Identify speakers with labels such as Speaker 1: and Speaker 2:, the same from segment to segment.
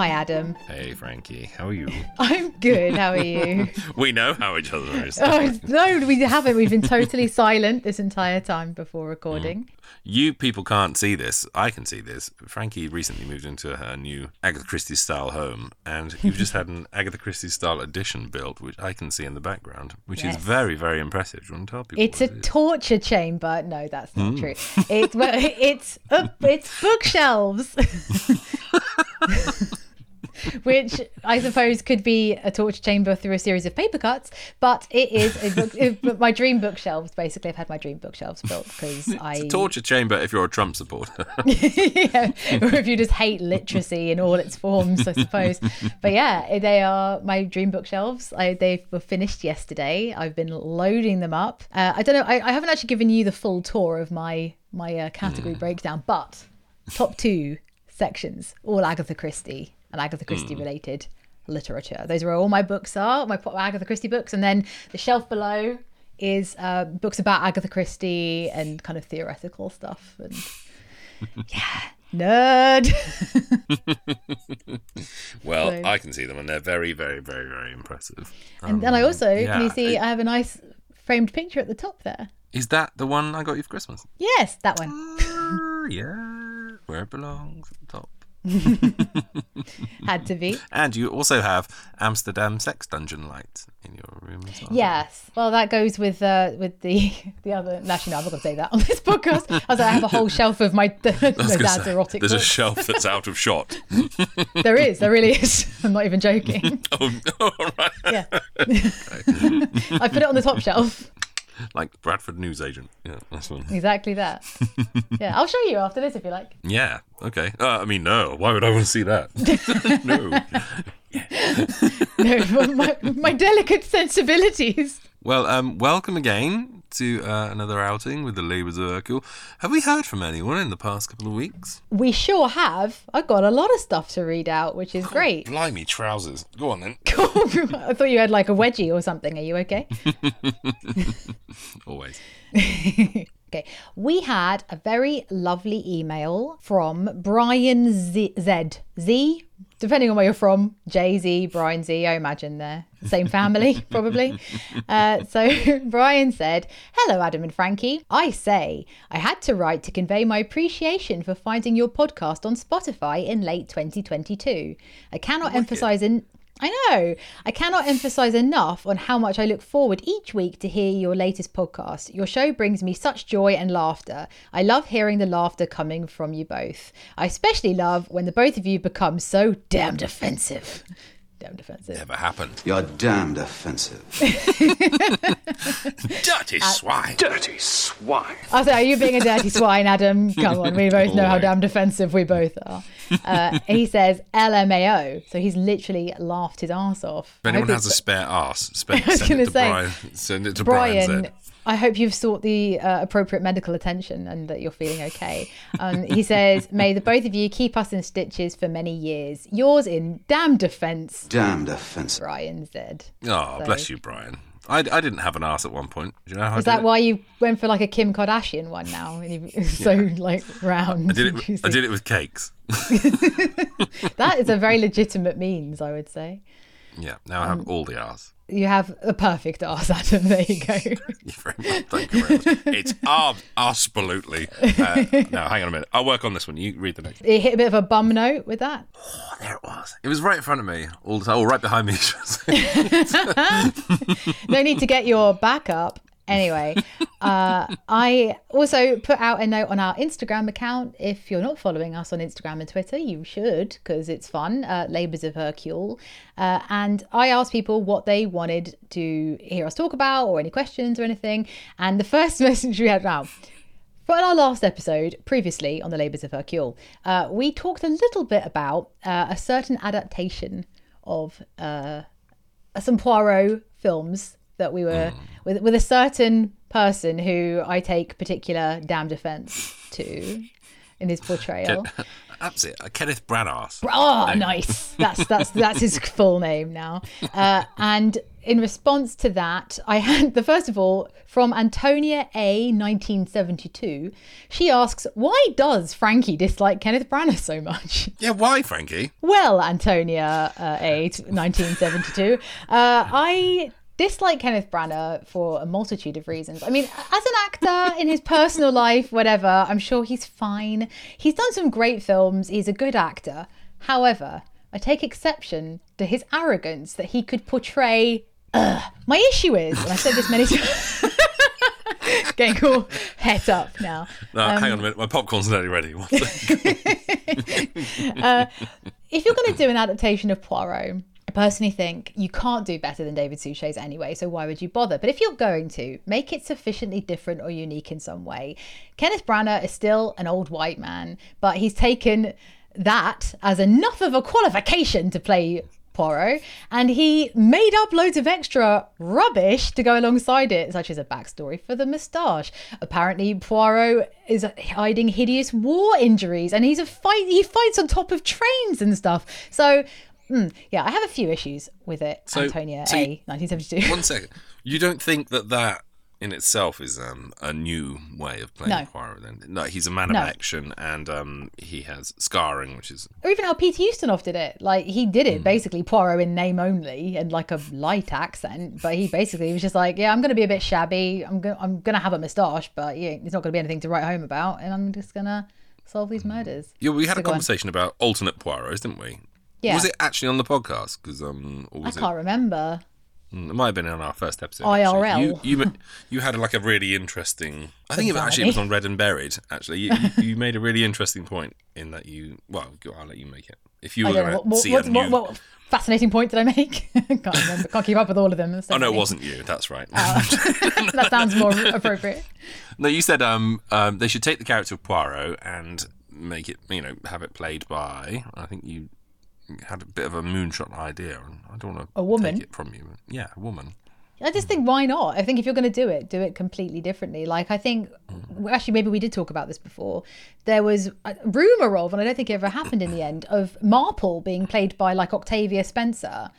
Speaker 1: Hi, Adam.
Speaker 2: Hey, Frankie, how are you?
Speaker 1: I'm good. How are you?
Speaker 2: we know how each other is.
Speaker 1: oh, no, we haven't. We've been totally silent this entire time before recording.
Speaker 2: You people can't see this. I can see this. Frankie recently moved into her new Agatha Christie style home, and you've just had an Agatha Christie style addition built, which I can see in the background, which
Speaker 1: Yes.
Speaker 2: is very, very impressive. Do you want to tell people?
Speaker 1: It's a
Speaker 2: it
Speaker 1: torture chamber. No, that's not true. It's well, it's uh, it's bookshelves. Which I suppose could be a torture chamber through a series of paper cuts, but it is a book, my dream bookshelves. Basically, I've had my dream bookshelves built because I
Speaker 2: torture chamber if you're a Trump supporter.
Speaker 1: yeah, or if you just hate literacy in all its forms, I suppose. But yeah, they are my dream bookshelves. I, they were finished yesterday. I've been loading them up. Uh, I don't know. I, I haven't actually given you the full tour of my my uh, category breakdown, but top two sections, all Agatha Christie and Agatha Christie related literature. Those are where all my books are, my Agatha Christie books, and then the shelf below is uh, books about Agatha Christie and kind of theoretical stuff and yeah, nerd.
Speaker 2: well,
Speaker 1: So-
Speaker 2: I can see them, and they're very, very, very, very impressive.
Speaker 1: and then I also, can you see,
Speaker 2: it-
Speaker 1: I have a nice framed picture at the top there.
Speaker 2: Is that the one I got you for Christmas?
Speaker 1: Yes, that one.
Speaker 2: Uh, yeah, where it belongs at the top.
Speaker 1: Had to be.
Speaker 2: And you also have Amsterdam Sex Dungeon Light in your room as well.
Speaker 1: Yes. Well, that goes with uh, with the the other. Actually, no, I'm not going to say that on this podcast. I was like, I have a whole shelf of my no,
Speaker 2: I was gonna
Speaker 1: dad's
Speaker 2: say,
Speaker 1: erotic
Speaker 2: There's a shelf that's out of shot.
Speaker 1: There is. There really is. I'm not even joking.
Speaker 2: oh, all right.
Speaker 1: Yeah. I put it on the top shelf.
Speaker 2: Like Bradford newsagent. Yeah, that's one.
Speaker 1: Exactly that. Yeah, I'll show you after this if you like.
Speaker 2: Yeah, okay. Uh, I mean, no. Why would I want to see that? no.
Speaker 1: No, my, my delicate sensibilities.
Speaker 2: Well, um, welcome again to uh, another outing with the Labour Circle. Have we heard from anyone in the past couple of weeks?
Speaker 1: We sure have. I've got a lot of stuff to read out, which is great.
Speaker 2: Blimey, trousers. Go on then.
Speaker 1: I thought you had like a wedgie or something. Are you okay?
Speaker 2: Always.
Speaker 1: Okay. We had a very lovely email from Brian Z. Z. Z? Depending on where you're from, Jay Z, Brian Z, I imagine they're the same family, probably. Uh, so Brian said, Hello, Adam and Frankie. I say, I had to write to convey my appreciation for finding your podcast on Spotify in late 2022. I cannot emphasize in. I know. I cannot emphasize enough on how much I look forward each week to hear your latest podcast. Your show brings me such joy and laughter. I love hearing the laughter coming from you both. I especially love when the both of you become so damned offensive. Damned offensive.
Speaker 2: Never happened.
Speaker 3: You're damned offensive.
Speaker 2: Dirty swine.
Speaker 3: Dirty swine.
Speaker 1: I say, are you being a dirty swine, Adam? Come on, we both know how
Speaker 2: Always.
Speaker 1: damn defensive we both are. Uh, he says LMAO, so he's literally laughed his ass off.
Speaker 2: If anyone has a spare ass, send,
Speaker 1: was
Speaker 2: send it to
Speaker 1: say,
Speaker 2: Brian. Send it to Brian.
Speaker 1: Brian,
Speaker 2: Z.
Speaker 1: I hope you've sought the uh, appropriate medical attention and that you're feeling okay. Um, he says, May the both of you keep us in stitches for many years. Yours in damn defense,
Speaker 3: Damned defense.
Speaker 1: Brian said.
Speaker 2: Oh,
Speaker 1: So-
Speaker 2: bless you, Brian. I, I didn't have an ass at one point. Do you know how
Speaker 1: Is
Speaker 2: I
Speaker 1: that
Speaker 2: it?
Speaker 1: why you went for like a Kim Kardashian one now? And you so like round.
Speaker 2: I did it. I did it with cakes.
Speaker 1: That is a very legitimate means, I would say.
Speaker 2: Yeah. Now I
Speaker 1: Um,
Speaker 2: have all the R's.
Speaker 1: You have a perfect arse, Adam. There you go.
Speaker 2: Thank you very much. Thank you very much. It's ab- absolutely. Uh, no, hang on a minute. I'll work on this one. You read the next.
Speaker 1: it hit a bit of a bum note with that.
Speaker 2: Oh, there it was. It was right in front of me all the time. Or right behind me.
Speaker 1: no need to get your back up. Anyway, uh, I also put out a note on our Instagram account. If you're not following us on Instagram and Twitter, you should because it's fun. Uh, Labours of Hercule. Uh, and I asked people what they wanted to hear us talk about or any questions or anything. And the first message we had now For our last episode, previously on the Labours of Hercule, uh, we talked a little bit about uh, a certain adaptation of uh, some Poirot films that we were with with a certain person who I take particular damned offence to in his portrayal.
Speaker 2: That's it. Uh, Kenneth Branagh.
Speaker 1: Oh, nice. That's that's that's his full name now. Uh, and in response to that, I had the first of all from Antonia A, 1972. She asks, "Why does Frankie dislike Kenneth Branagh so much?"
Speaker 2: Yeah, why, Frankie?
Speaker 1: Well, Antonia uh, A, 1972. Uh, I dislike Kenneth Branagh for a multitude of reasons. I mean, as an actor in his personal life, whatever, I'm sure he's fine. He's done some great films. He's a good actor. However, I take exception to his arrogance that he could portray. Ugh. My issue is, and I've said this many times. Getting all het up now.
Speaker 2: No, hang on a um, minute. My popcorn's nearly ready. Second.
Speaker 1: Uh, if you're going to do an adaptation of Poirot, I personally think you can't do better than David Suchet's anyway, so why would you bother? But if you're going to, make it sufficiently different or unique in some way. Kenneth Branagh is still an old white man, but he's taken that as enough of a qualification to play Poirot, and he made up loads of extra rubbish to go alongside it, such as a backstory for the moustache. Apparently, Poirot is hiding hideous war injuries, and he's a fight. He fights on top of trains and stuff. So, mm, yeah, I have a few issues with it.
Speaker 2: So-
Speaker 1: Antonia
Speaker 2: so
Speaker 1: A, 1972.
Speaker 2: One second. You don't think that that in itself is um, a new way of playing
Speaker 1: No.
Speaker 2: Poirot? Then no, he's a man of
Speaker 1: No.
Speaker 2: action, and um, he has scarring, which is
Speaker 1: or even how Peter Ustinov did it. Like he did
Speaker 2: Hmm.
Speaker 1: it basically Poirot in name only and like a light accent, but he basically was just like, yeah, I'm going to be a bit shabby. I'm going I'm going to have a moustache, but yeah, it's not going to be anything to write home about, and I'm just going to solve these murders.
Speaker 2: yeah. We had
Speaker 1: So
Speaker 2: a
Speaker 1: go on.
Speaker 2: conversation about alternate Poirots, didn't we?
Speaker 1: Yeah.
Speaker 2: Was it actually on the podcast? Because um,
Speaker 1: I
Speaker 2: was it?
Speaker 1: can't remember.
Speaker 2: Mm, It might have been on our first episode.
Speaker 1: IRL.
Speaker 2: actually. You, you you had like a really interesting. I think it actually it was on Red and Buried. Actually, you, you, you made a really interesting point in that you. Well, I'll let you make it. If you were going to
Speaker 1: what,
Speaker 2: see
Speaker 1: what,
Speaker 2: a
Speaker 1: what,
Speaker 2: new.
Speaker 1: what, fascinating point did I make? can't remember. Can't keep up with all of them. So
Speaker 2: oh no, it wasn't you. That's right.
Speaker 1: that sounds more appropriate.
Speaker 2: no, you said um, um they should take the character of Poirot and make it you know have it played by. I think you had a bit of a moonshot idea, and I don't want to
Speaker 1: A woman?
Speaker 2: take it from you. Yeah, a woman.
Speaker 1: I just think why not? I think if you're going to do it, do it completely differently. Like I think, hmm. actually, maybe we did talk about this before. There was a rumor of, and I don't think it ever happened in the end, of Marple being played by like Octavia Spencer,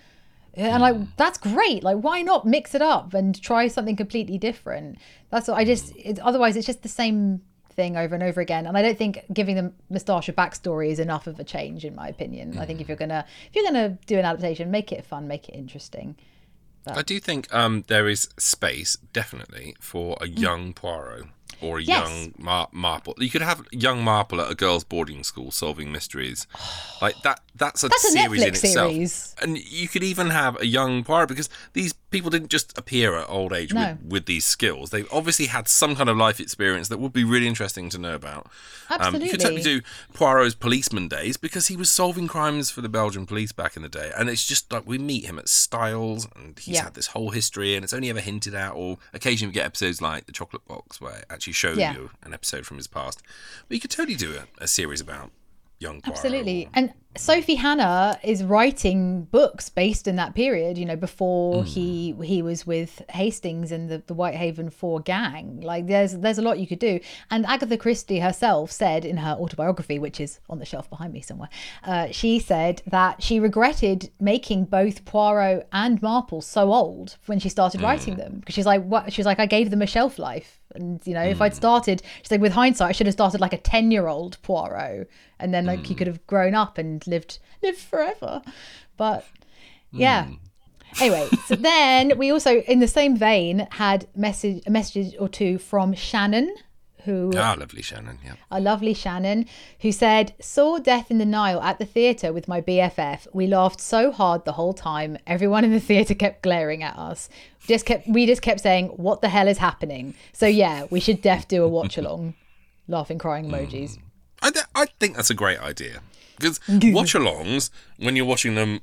Speaker 1: and like hmm. that's great. Like why not mix it up and try something completely different? That's what I just. Hmm. It, otherwise, it's just the same thing over and over again. And I don't think giving them moustache a backstory is enough of a change, in my opinion. I think if you're gonna if you're gonna do an adaptation, make it fun, make it interesting.
Speaker 2: I do think um, there is space, definitely, for a young Poirot or a.
Speaker 1: Yes.
Speaker 2: young Mar- Marple. You could have young Marple at a girls' boarding school solving mysteries, like that. That's a
Speaker 1: That's a
Speaker 2: series in itself.
Speaker 1: series.
Speaker 2: And you could even have a young Poirot because these people didn't just appear at old age
Speaker 1: No.
Speaker 2: with, with these skills. They obviously had some kind of life experience that would be really interesting to know about. Um, you could totally
Speaker 1: Absolutely.
Speaker 2: do Poirot's policeman days because he was solving crimes for the Belgian police back in the day. And it's just like we meet him at Styles and he's
Speaker 1: Yeah.
Speaker 2: had this whole history and it's only ever hinted at, or occasionally we get episodes like The Chocolate Box where it actually shows
Speaker 1: Yeah.
Speaker 2: you an episode from his past. But you could totally do a, a series about young Poirot.
Speaker 1: Absolutely.
Speaker 2: or-
Speaker 1: And Sophie Hannah is writing books based in that period, you know, before mm. he he was with Hastings and the, the Whitehaven Four gang. Like there's there's a lot you could do. And Agatha Christie herself said in her autobiography, which is on the shelf behind me somewhere, uh, she said that she regretted making both Poirot and Marple so old when she started mm. writing them. Because she's like, what she's like, I gave them a shelf life. And you know, if I'd mm. started, she's like, with hindsight, I should have started like a ten-year-old Poirot, and then like he could have grown up and lived lived forever. But yeah. Anyway, so then we also, in the same vein, had message a message or two from Shannon, who
Speaker 2: Ah, lovely Shannon, yeah.
Speaker 1: a lovely Shannon, who said, Saw Death in the Nile at the theatre with my BFF. We laughed so hard the whole time. Everyone in the theatre kept glaring at us. Just kept we just kept saying, What the hell is happening? So yeah, we should def do a watch along. Laughing, crying emojis.
Speaker 2: I, th- I think that's a great idea because watch alongs, when you're watching them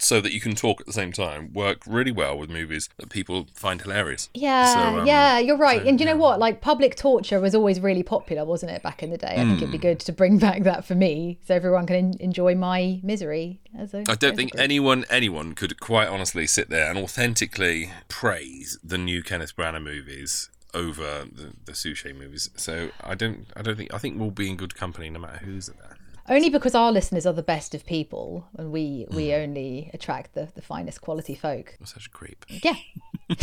Speaker 2: so that you can talk at the same time work really well with movies that people find hilarious.
Speaker 1: Yeah,
Speaker 2: So, um,
Speaker 1: yeah, you're right.
Speaker 2: so,
Speaker 1: and you know
Speaker 2: yeah.
Speaker 1: what? Like public torture was always really popular, wasn't it, back in the day? I think it'd
Speaker 2: Hmm.
Speaker 1: be good to bring back that for me, so everyone can enjoy my misery. As a,
Speaker 2: I don't think
Speaker 1: group.
Speaker 2: anyone anyone could quite honestly sit there and authentically praise the new Kenneth Branagh movies over the, the Suchet movies. So I don't I don't think I think we'll be in good company no matter who's there.
Speaker 1: Only because our listeners are the best of people, and we we
Speaker 2: Hmm.
Speaker 1: only attract the, the finest quality folk.
Speaker 2: I'm such a creep.
Speaker 1: Yeah,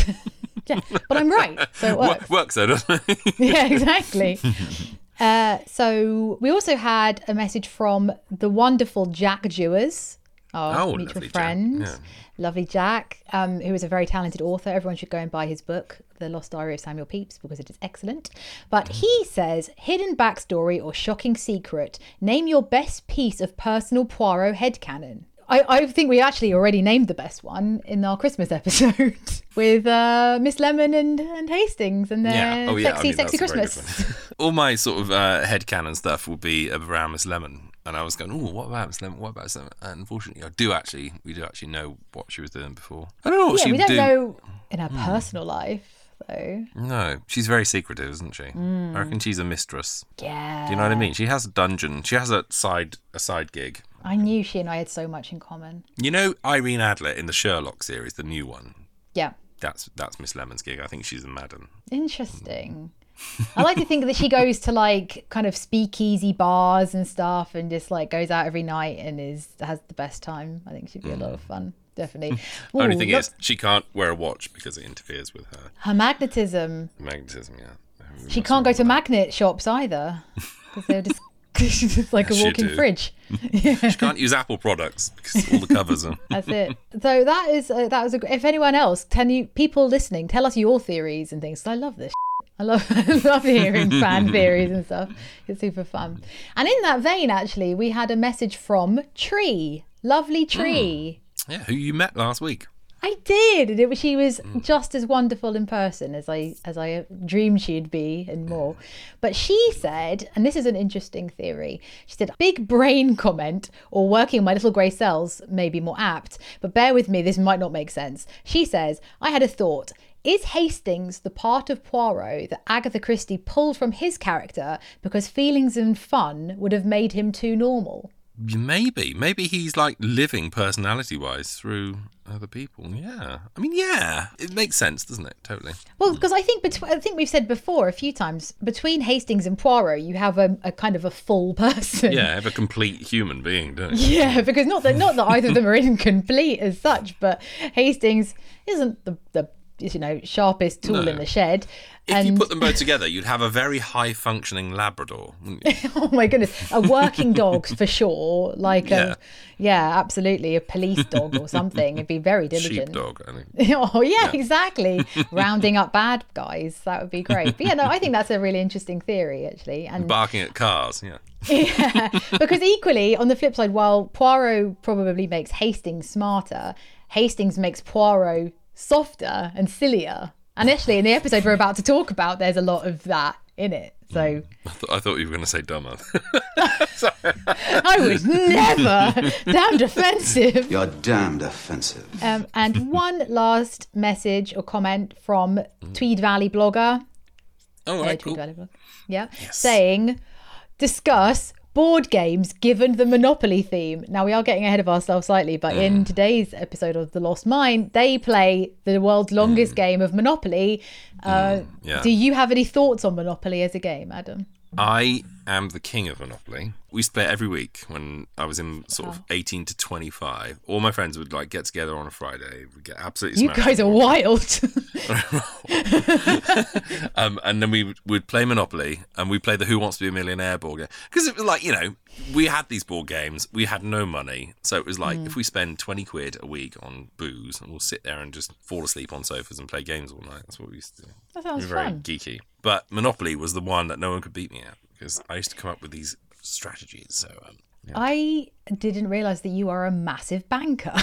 Speaker 1: yeah, but I'm right, so it works.
Speaker 2: Wo- works though, doesn't it?
Speaker 1: yeah, exactly. Uh, so we also had a message from the wonderful Jack Jewers, our
Speaker 2: Oh,
Speaker 1: mutual
Speaker 2: lovely Jack,
Speaker 1: friend,
Speaker 2: yeah.
Speaker 1: lovely Jack, um, who is a very talented author. Everyone should go and buy his book, The Lost Diary of Samuel Pepys, because it is excellent. But he says, hidden backstory or shocking secret. Name your best piece of personal Poirot headcanon. I, I think we actually already named the best one in our Christmas episode with uh, Miss Lemon and, and Hastings and their
Speaker 2: Oh yeah.
Speaker 1: sexy,
Speaker 2: I mean,
Speaker 1: sexy
Speaker 2: that's a very
Speaker 1: Christmas.
Speaker 2: All my sort of uh, headcanon stuff will be around Miss Lemon. And I was going, oh, what about Miss Lemon? What about Miss Lemon? And unfortunately, I do actually, we do actually know what she was doing before. I don't know what
Speaker 1: yeah,
Speaker 2: she
Speaker 1: we
Speaker 2: would
Speaker 1: don't
Speaker 2: do.
Speaker 1: know in her
Speaker 2: Hmm.
Speaker 1: personal life, though.
Speaker 2: No, she's very secretive, isn't she?
Speaker 1: Hmm.
Speaker 2: I reckon she's a mistress.
Speaker 1: Yeah.
Speaker 2: Do you know what I mean? She has a dungeon. She has a side a side gig.
Speaker 1: I knew she and I had so much in common.
Speaker 2: You know Irene Adler in the Sherlock series, the new one.
Speaker 1: Yeah.
Speaker 2: That's that's Miss Lemon's gig. I think she's a madam.
Speaker 1: Interesting. I like to think that she goes to like kind of speakeasy bars and stuff and just like goes out every night and is has the best time. I think she'd be a lot of fun. Definitely.
Speaker 2: Hmm. Only thing
Speaker 1: look-
Speaker 2: is, she can't wear a watch because it interferes with her
Speaker 1: her magnetism.
Speaker 2: magnetism. Yeah. We
Speaker 1: She
Speaker 2: must
Speaker 1: can't go to
Speaker 2: remember
Speaker 1: magnet shops either because they're just she's just like a
Speaker 2: Yes, you
Speaker 1: walking
Speaker 2: do.
Speaker 1: fridge.
Speaker 2: that. She can't use Apple products because all the covers are.
Speaker 1: That's it. So that is uh, that was a. gr- If anyone else, can you people listening tell us your theories and things? 'cause I love this. I love I love hearing fan theories and stuff. It's super fun. And in that vein, actually, we had a message from Tree, lovely Tree.
Speaker 2: Yeah, who you met last week.
Speaker 1: I did. and It was, she was mm. just as wonderful in person as I as I dreamed she'd be, and more. But she said, and this is an interesting theory. She said, "Big brain comment or working on my little grey cells may be more apt, but bear with me. This might not make sense." She says, "I had a thought." Is Hastings the part of Poirot that Agatha Christie pulled from his character because feelings and fun would have made him too normal?
Speaker 2: Maybe, maybe he's like living personality-wise through other people. Yeah, I mean, yeah, it makes sense, doesn't it? Totally.
Speaker 1: Well, because I think between, I think we've said before a few times between Hastings and Poirot, you have a, a kind of a full person.
Speaker 2: Yeah, have a complete human being, don't you?
Speaker 1: Yeah, because not that not that either of them are incomplete as such, but Hastings isn't the the you know sharpest tool
Speaker 2: No.
Speaker 1: in the shed.
Speaker 2: If
Speaker 1: and
Speaker 2: you put them both together, you'd have a very high-functioning Labrador. wouldn't you?
Speaker 1: oh my goodness, a working dog for sure. Like um,
Speaker 2: Yeah.
Speaker 1: a yeah, absolutely a police dog or something. It'd be very diligent.
Speaker 2: Sheepdog, I think.
Speaker 1: oh yeah, exactly. Rounding up bad guys, that would be great. But yeah, no, I think that's a really interesting theory actually. And
Speaker 2: Barking at cars, yeah.
Speaker 1: yeah, because equally, on the flip side, while Poirot probably makes Hastings smarter, Hastings makes Poirot softer and sillier. And actually, in the episode we're about to talk about, there's a lot of that in it. So
Speaker 2: I, th- I thought you were going to say dumber.
Speaker 1: I was never damn defensive.
Speaker 3: You're damned offensive.
Speaker 1: Um, and one last message or comment from Tweed Valley blogger,
Speaker 2: oh,
Speaker 1: Uh,
Speaker 2: right,
Speaker 1: Tweed
Speaker 2: cool.
Speaker 1: Valley blog, yeah, saying discuss board games given the Monopoly theme. Now we are getting ahead of ourselves slightly, but in
Speaker 2: Mm.
Speaker 1: today's episode of The Lost Mine, they play the world's longest game of Monopoly. Uh,
Speaker 2: Mm. yeah.
Speaker 1: Do you have any thoughts on Monopoly as a game, Adam?
Speaker 2: I am the king of Monopoly. We used to play it every week when I was in sort of 18 to 25. All my friends would like get together on a Friday. We'd get absolutely
Speaker 1: You guys are wild.
Speaker 2: um, and then we would play Monopoly and we play the Who Wants to Be a Millionaire board game. Because it was like, you know, we had these board games, we had no money. So it was like,
Speaker 1: Mm.
Speaker 2: if we spend 20 quid a week on booze and we'll sit there and just fall asleep on sofas and play games all night. That's what we used to do.
Speaker 1: that
Speaker 2: We
Speaker 1: sounds
Speaker 2: were very
Speaker 1: fun.
Speaker 2: geeky. But Monopoly was the one that no one could beat me at because I used to come up with these strategies. So, um,
Speaker 1: I didn't realize that you are a massive banker.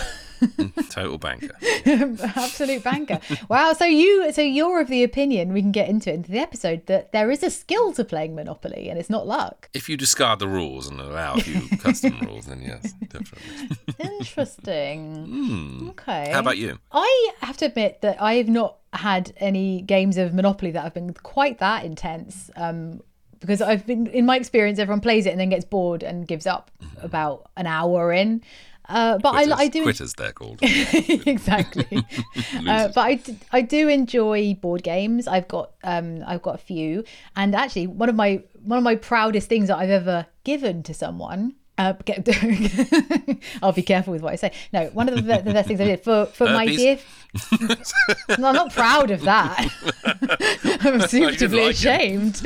Speaker 2: Total banker.
Speaker 1: Absolute banker. Wow. So you so you're of the opinion we can get into it into the episode that there is a skill to playing Monopoly and it's not luck.
Speaker 2: If you discard the rules and allow a few custom rules, then yes, definitely.
Speaker 1: Interesting. Okay.
Speaker 2: Hmm. How about you?
Speaker 1: I have to admit that I have not had any games of Monopoly that have been quite that intense. Um, because I've been in my experience, everyone plays it and then gets bored and gives up about an hour in. Uh, but
Speaker 2: Quitters,
Speaker 1: I, I do
Speaker 2: quitters they're called.
Speaker 1: exactly. uh, but I do enjoy board games. I've got um I've got a few, and actually one of my one of my proudest things that I've ever given to someone. Uh, get, I'll be careful with what I say. No, one of the, the best things I did for for my dear. no, I'm not proud of that. I'm suitably
Speaker 2: like
Speaker 1: ashamed.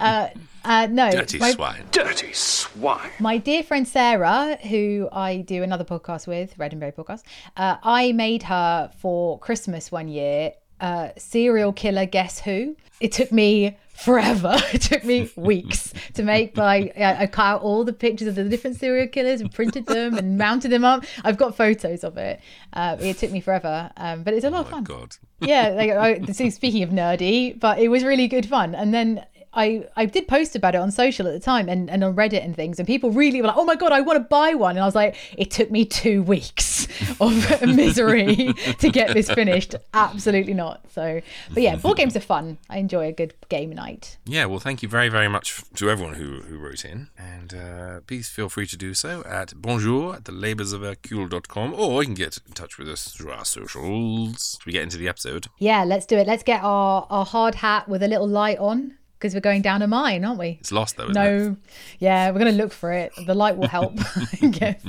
Speaker 1: uh, uh, no,
Speaker 2: Dirty
Speaker 1: my,
Speaker 2: swine.
Speaker 3: Dirty swine.
Speaker 1: my dear friend Sarah, who I do another podcast with, Red and Berry podcast, uh, I made her for Christmas one year uh, serial killer Guess Who. It took me forever. It took me weeks to make, but I, I cut out all the pictures of the different serial killers and printed them and mounted them up. I've got photos of it. Uh, it took me forever, um, but it's a lot of
Speaker 2: Oh
Speaker 1: fun
Speaker 2: my god.
Speaker 1: yeah, like I, so speaking of nerdy, but it was really good fun. And then I I did post about it on social at the time and, and on Reddit and things, and people really were like, "Oh my god, I want to buy one!" And I was like, "It took me two weeks of misery to get this finished. Absolutely not." So, but yeah, board games are fun. I enjoy a good game night.
Speaker 2: Yeah, well, thank you very, very much to everyone who, who wrote in. And uh, please feel free to do so at bonjour at thelaboursofhercule.com or you can get in touch with us through our socials. Should we get into the episode?
Speaker 1: Yeah, let's do it. Let's get our our hard hat with a little light on because we're going down a mine, aren't we?
Speaker 2: It's lost, though, isn't it?
Speaker 1: No, yeah, we're gonna look for it. The light will help, I guess.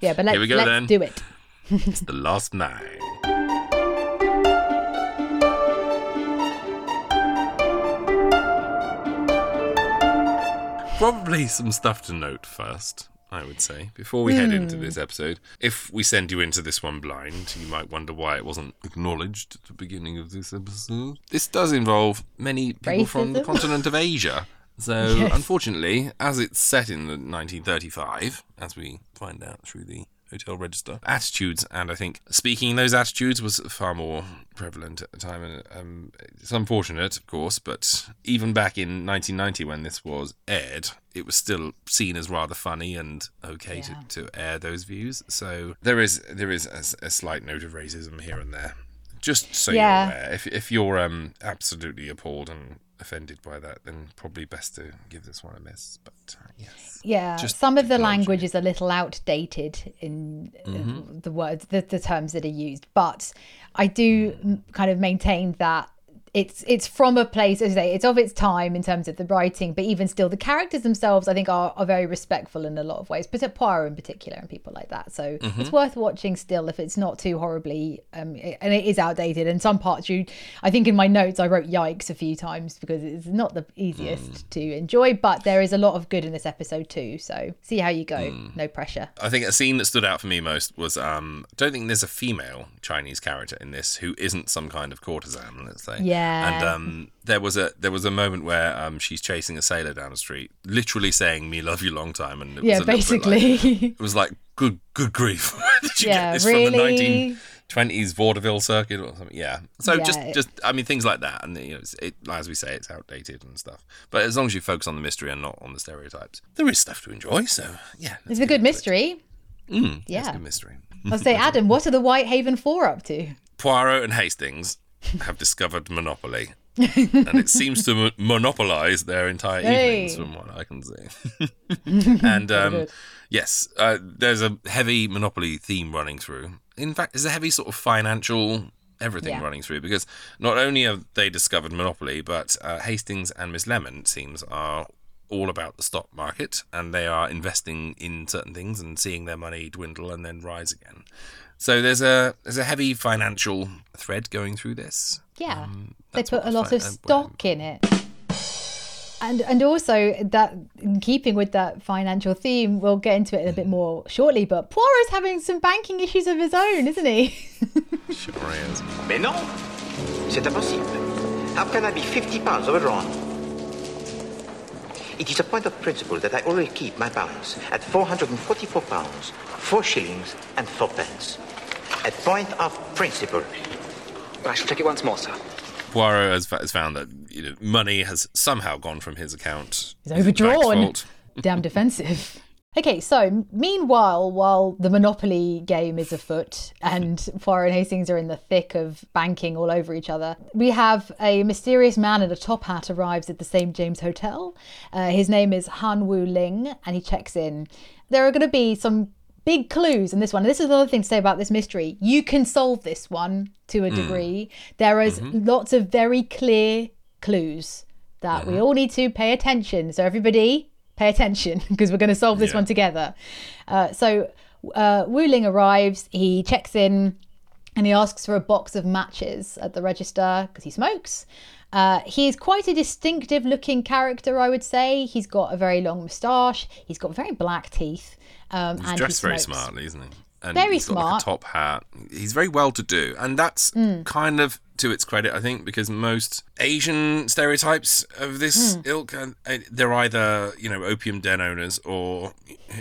Speaker 1: Yeah, but let's
Speaker 2: go,
Speaker 1: let's
Speaker 2: then.
Speaker 1: do it.
Speaker 2: It's the last nine. Probably some stuff to note first, I would say, before we head into this hmm. episode. If we send you into this one blind, you might wonder why it wasn't acknowledged at the beginning of this episode. This does involve many people from the continent of Asia. So,
Speaker 1: Yes.
Speaker 2: unfortunately, as it's set in the 1935, as we find out through the hotel register, attitudes, and I think speaking those attitudes was far more prevalent at the time. And um, it's unfortunate, of course, but even back in 1990 when this was aired, it was still seen as rather funny and okay
Speaker 1: Yeah.
Speaker 2: to, to air those views. So there is there is a, a slight note of racism here and there. Just so
Speaker 1: Yeah.
Speaker 2: you're aware, if if you're um absolutely appalled and offended by that, then probably best to give this one a miss. But uh, yes,
Speaker 1: Yeah,
Speaker 2: Just
Speaker 1: some of the language
Speaker 2: it.
Speaker 1: is a little outdated in uh,
Speaker 2: Mm-hmm.
Speaker 1: the words, the, the terms that are used, but I do m- kind of maintain that it's it's from a place as I say it's of its time in terms of the writing, but even still the characters themselves I think are, are very respectful in a lot of ways, but Poirot in particular and people like that. So
Speaker 2: Mm-hmm.
Speaker 1: it's worth watching still if it's not too horribly um, it- and it is outdated. And some parts you I think in my notes I wrote yikes a few times because it's not the easiest
Speaker 2: Mm.
Speaker 1: to enjoy, but there is a lot of good in this episode too. So see how you go.
Speaker 2: Mm.
Speaker 1: No pressure.
Speaker 2: I think a scene that stood out for me most was um I don't think there's a female Chinese character in this who isn't some kind of courtesan, let's say.
Speaker 1: Yeah.
Speaker 2: And um there was a there was a moment where um she's chasing a sailor down the street, literally saying "Me love you long time," and it
Speaker 1: Yeah,
Speaker 2: was a like-
Speaker 1: basically.
Speaker 2: it was like good good grief. Where did you
Speaker 1: Yeah,
Speaker 2: get this from the
Speaker 1: really?
Speaker 2: nineteen twenties vaudeville circuit or something? Yeah. So
Speaker 1: Yeah,
Speaker 2: just just I mean things like that, and you know, it's, it as we say, it's outdated and stuff. But as long as you focus on the mystery and not on the stereotypes, there is stuff to enjoy. So yeah,
Speaker 1: it's a good mystery.
Speaker 2: Mm,
Speaker 1: Yeah.
Speaker 2: It's a good mystery.
Speaker 1: I'll say, Adam, what are the Whitehaven Four up to?
Speaker 2: Poirot and Hastings have discovered Monopoly. and it seems to mo- monopolize their entire evenings, from what I can see. and um, yes, uh, there's a heavy Monopoly theme running through. In fact, there's a heavy sort of financial everything
Speaker 1: Yeah.
Speaker 2: running through because not only have they discovered Monopoly, but uh, Hastings and Miss Lemon, it seems, are all about the stock market and they are investing in certain things and seeing their money dwindle and then rise again. So there's a there's a heavy financial thread going through this.
Speaker 1: Yeah,
Speaker 2: Um,
Speaker 1: they put a lot
Speaker 2: find-
Speaker 1: of
Speaker 2: uh,
Speaker 1: stock in it. And and also that in keeping with that financial theme, we'll get into it a bit
Speaker 2: Mm-hmm.
Speaker 1: more shortly. But Poirot's having some banking issues of his own, isn't he?
Speaker 2: Sure is.
Speaker 4: Mais non, c'est impossible. How can I be 50 pounds overdrawn? It is a point of principle that I always keep my balance at 444 pounds, 4 shillings, and 4 pence. A point of principle.
Speaker 5: I shall check it once more, sir.
Speaker 2: Poirot has, has found that you know, money has somehow gone from his account.
Speaker 1: He's
Speaker 2: It's the bank's
Speaker 1: overdrawn. Damn defensive. Okay, so meanwhile, while the Monopoly game is afoot and Poirot and Hastings are in the thick of banking all over each other, we have a mysterious man in a top hat arrives at the St. James Hotel. Uh, his name is Han Wu Ling, and he checks in. There are going to be some big clues in this one. This is another thing to say about this mystery. You can solve this one to a degree. There is lots of very clear clues that we all need to pay attention. So everybody, pay attention because we're going to solve this
Speaker 2: Yeah.
Speaker 1: one together. Uh, so uh, Wu Ling arrives. He checks in and he asks for a box of matches at the register because he smokes. Uh, he's quite a distinctive looking character, I would say. He's got a very long moustache. He's got very black teeth. Um,
Speaker 2: He's
Speaker 1: and
Speaker 2: dressed
Speaker 1: he
Speaker 2: very smartly, isn't he? And
Speaker 1: Very
Speaker 2: he's got like
Speaker 1: smart.
Speaker 2: a top hat. He's very well to do, and that's
Speaker 1: Hmm.
Speaker 2: kind of to its credit, I think, because most Asian stereotypes of this
Speaker 1: Hmm.
Speaker 2: ilk, uh, they're either you know opium den owners or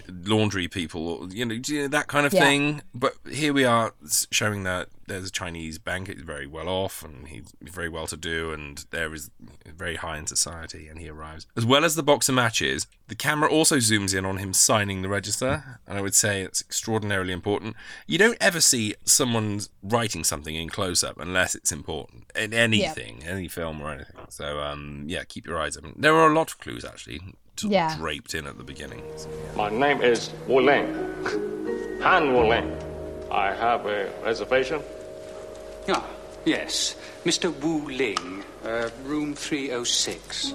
Speaker 2: laundry people, or you know, that kind of
Speaker 1: Yeah.
Speaker 2: thing. But here we are showing that there's a Chinese bank. He's very well off, and he's very well to do, and there is very high in society. And he arrives as well as the box of matches. The camera also zooms in on him signing the register, and I would say it's extraordinarily important. You don't ever see someone writing something in close up unless it's important in anything, any film or anything. So um, yeah, keep your eyes open. There are a lot of clues actually.
Speaker 1: Yeah.
Speaker 2: draped in at the beginning. So,
Speaker 6: My name is Wu Ling. Han Wu Ling. I have a reservation.
Speaker 7: Ah, yes. Mr. Wu Ling, uh, room 306.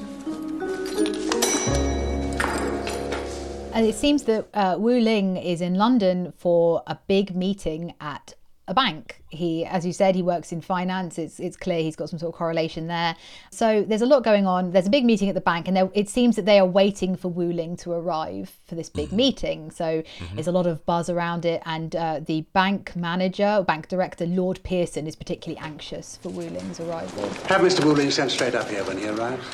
Speaker 1: And it seems that uh, Wu Ling is in London for a big meeting at a bank. He, as you said, he works in finance. It's it's clear he's got some sort of correlation there. So there's a lot going on. There's a big meeting at the bank, and there, it seems that they are waiting for Wu Ling to arrive for this big meeting. So there's a lot of buzz around it, and uh, the bank manager, bank director, Lord Pearson, is particularly anxious for Wu Ling's arrival.
Speaker 8: Have Mr. Wu Ling sent straight up here when he arrives.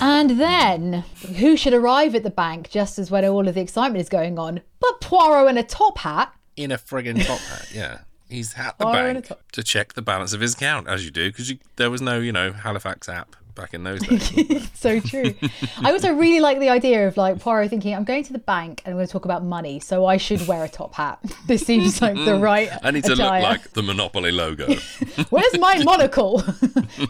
Speaker 1: And then, who should arrive at the bank just as when all of the excitement is going on? But Poirot in a top hat.
Speaker 2: In a friggin' top hat, yeah. He's at the
Speaker 1: Oh, in a
Speaker 2: bank
Speaker 1: top-
Speaker 2: to check the balance of his account, as you do, because there was no, you know, Halifax app back in those days.
Speaker 1: So true. I also really like the idea of like Poirot thinking, I'm going to the bank and I'm going to talk about money, so I should wear a top hat. This seems like the right
Speaker 2: I need to
Speaker 1: attire.
Speaker 2: look like the Monopoly logo.
Speaker 1: Where's my monocle?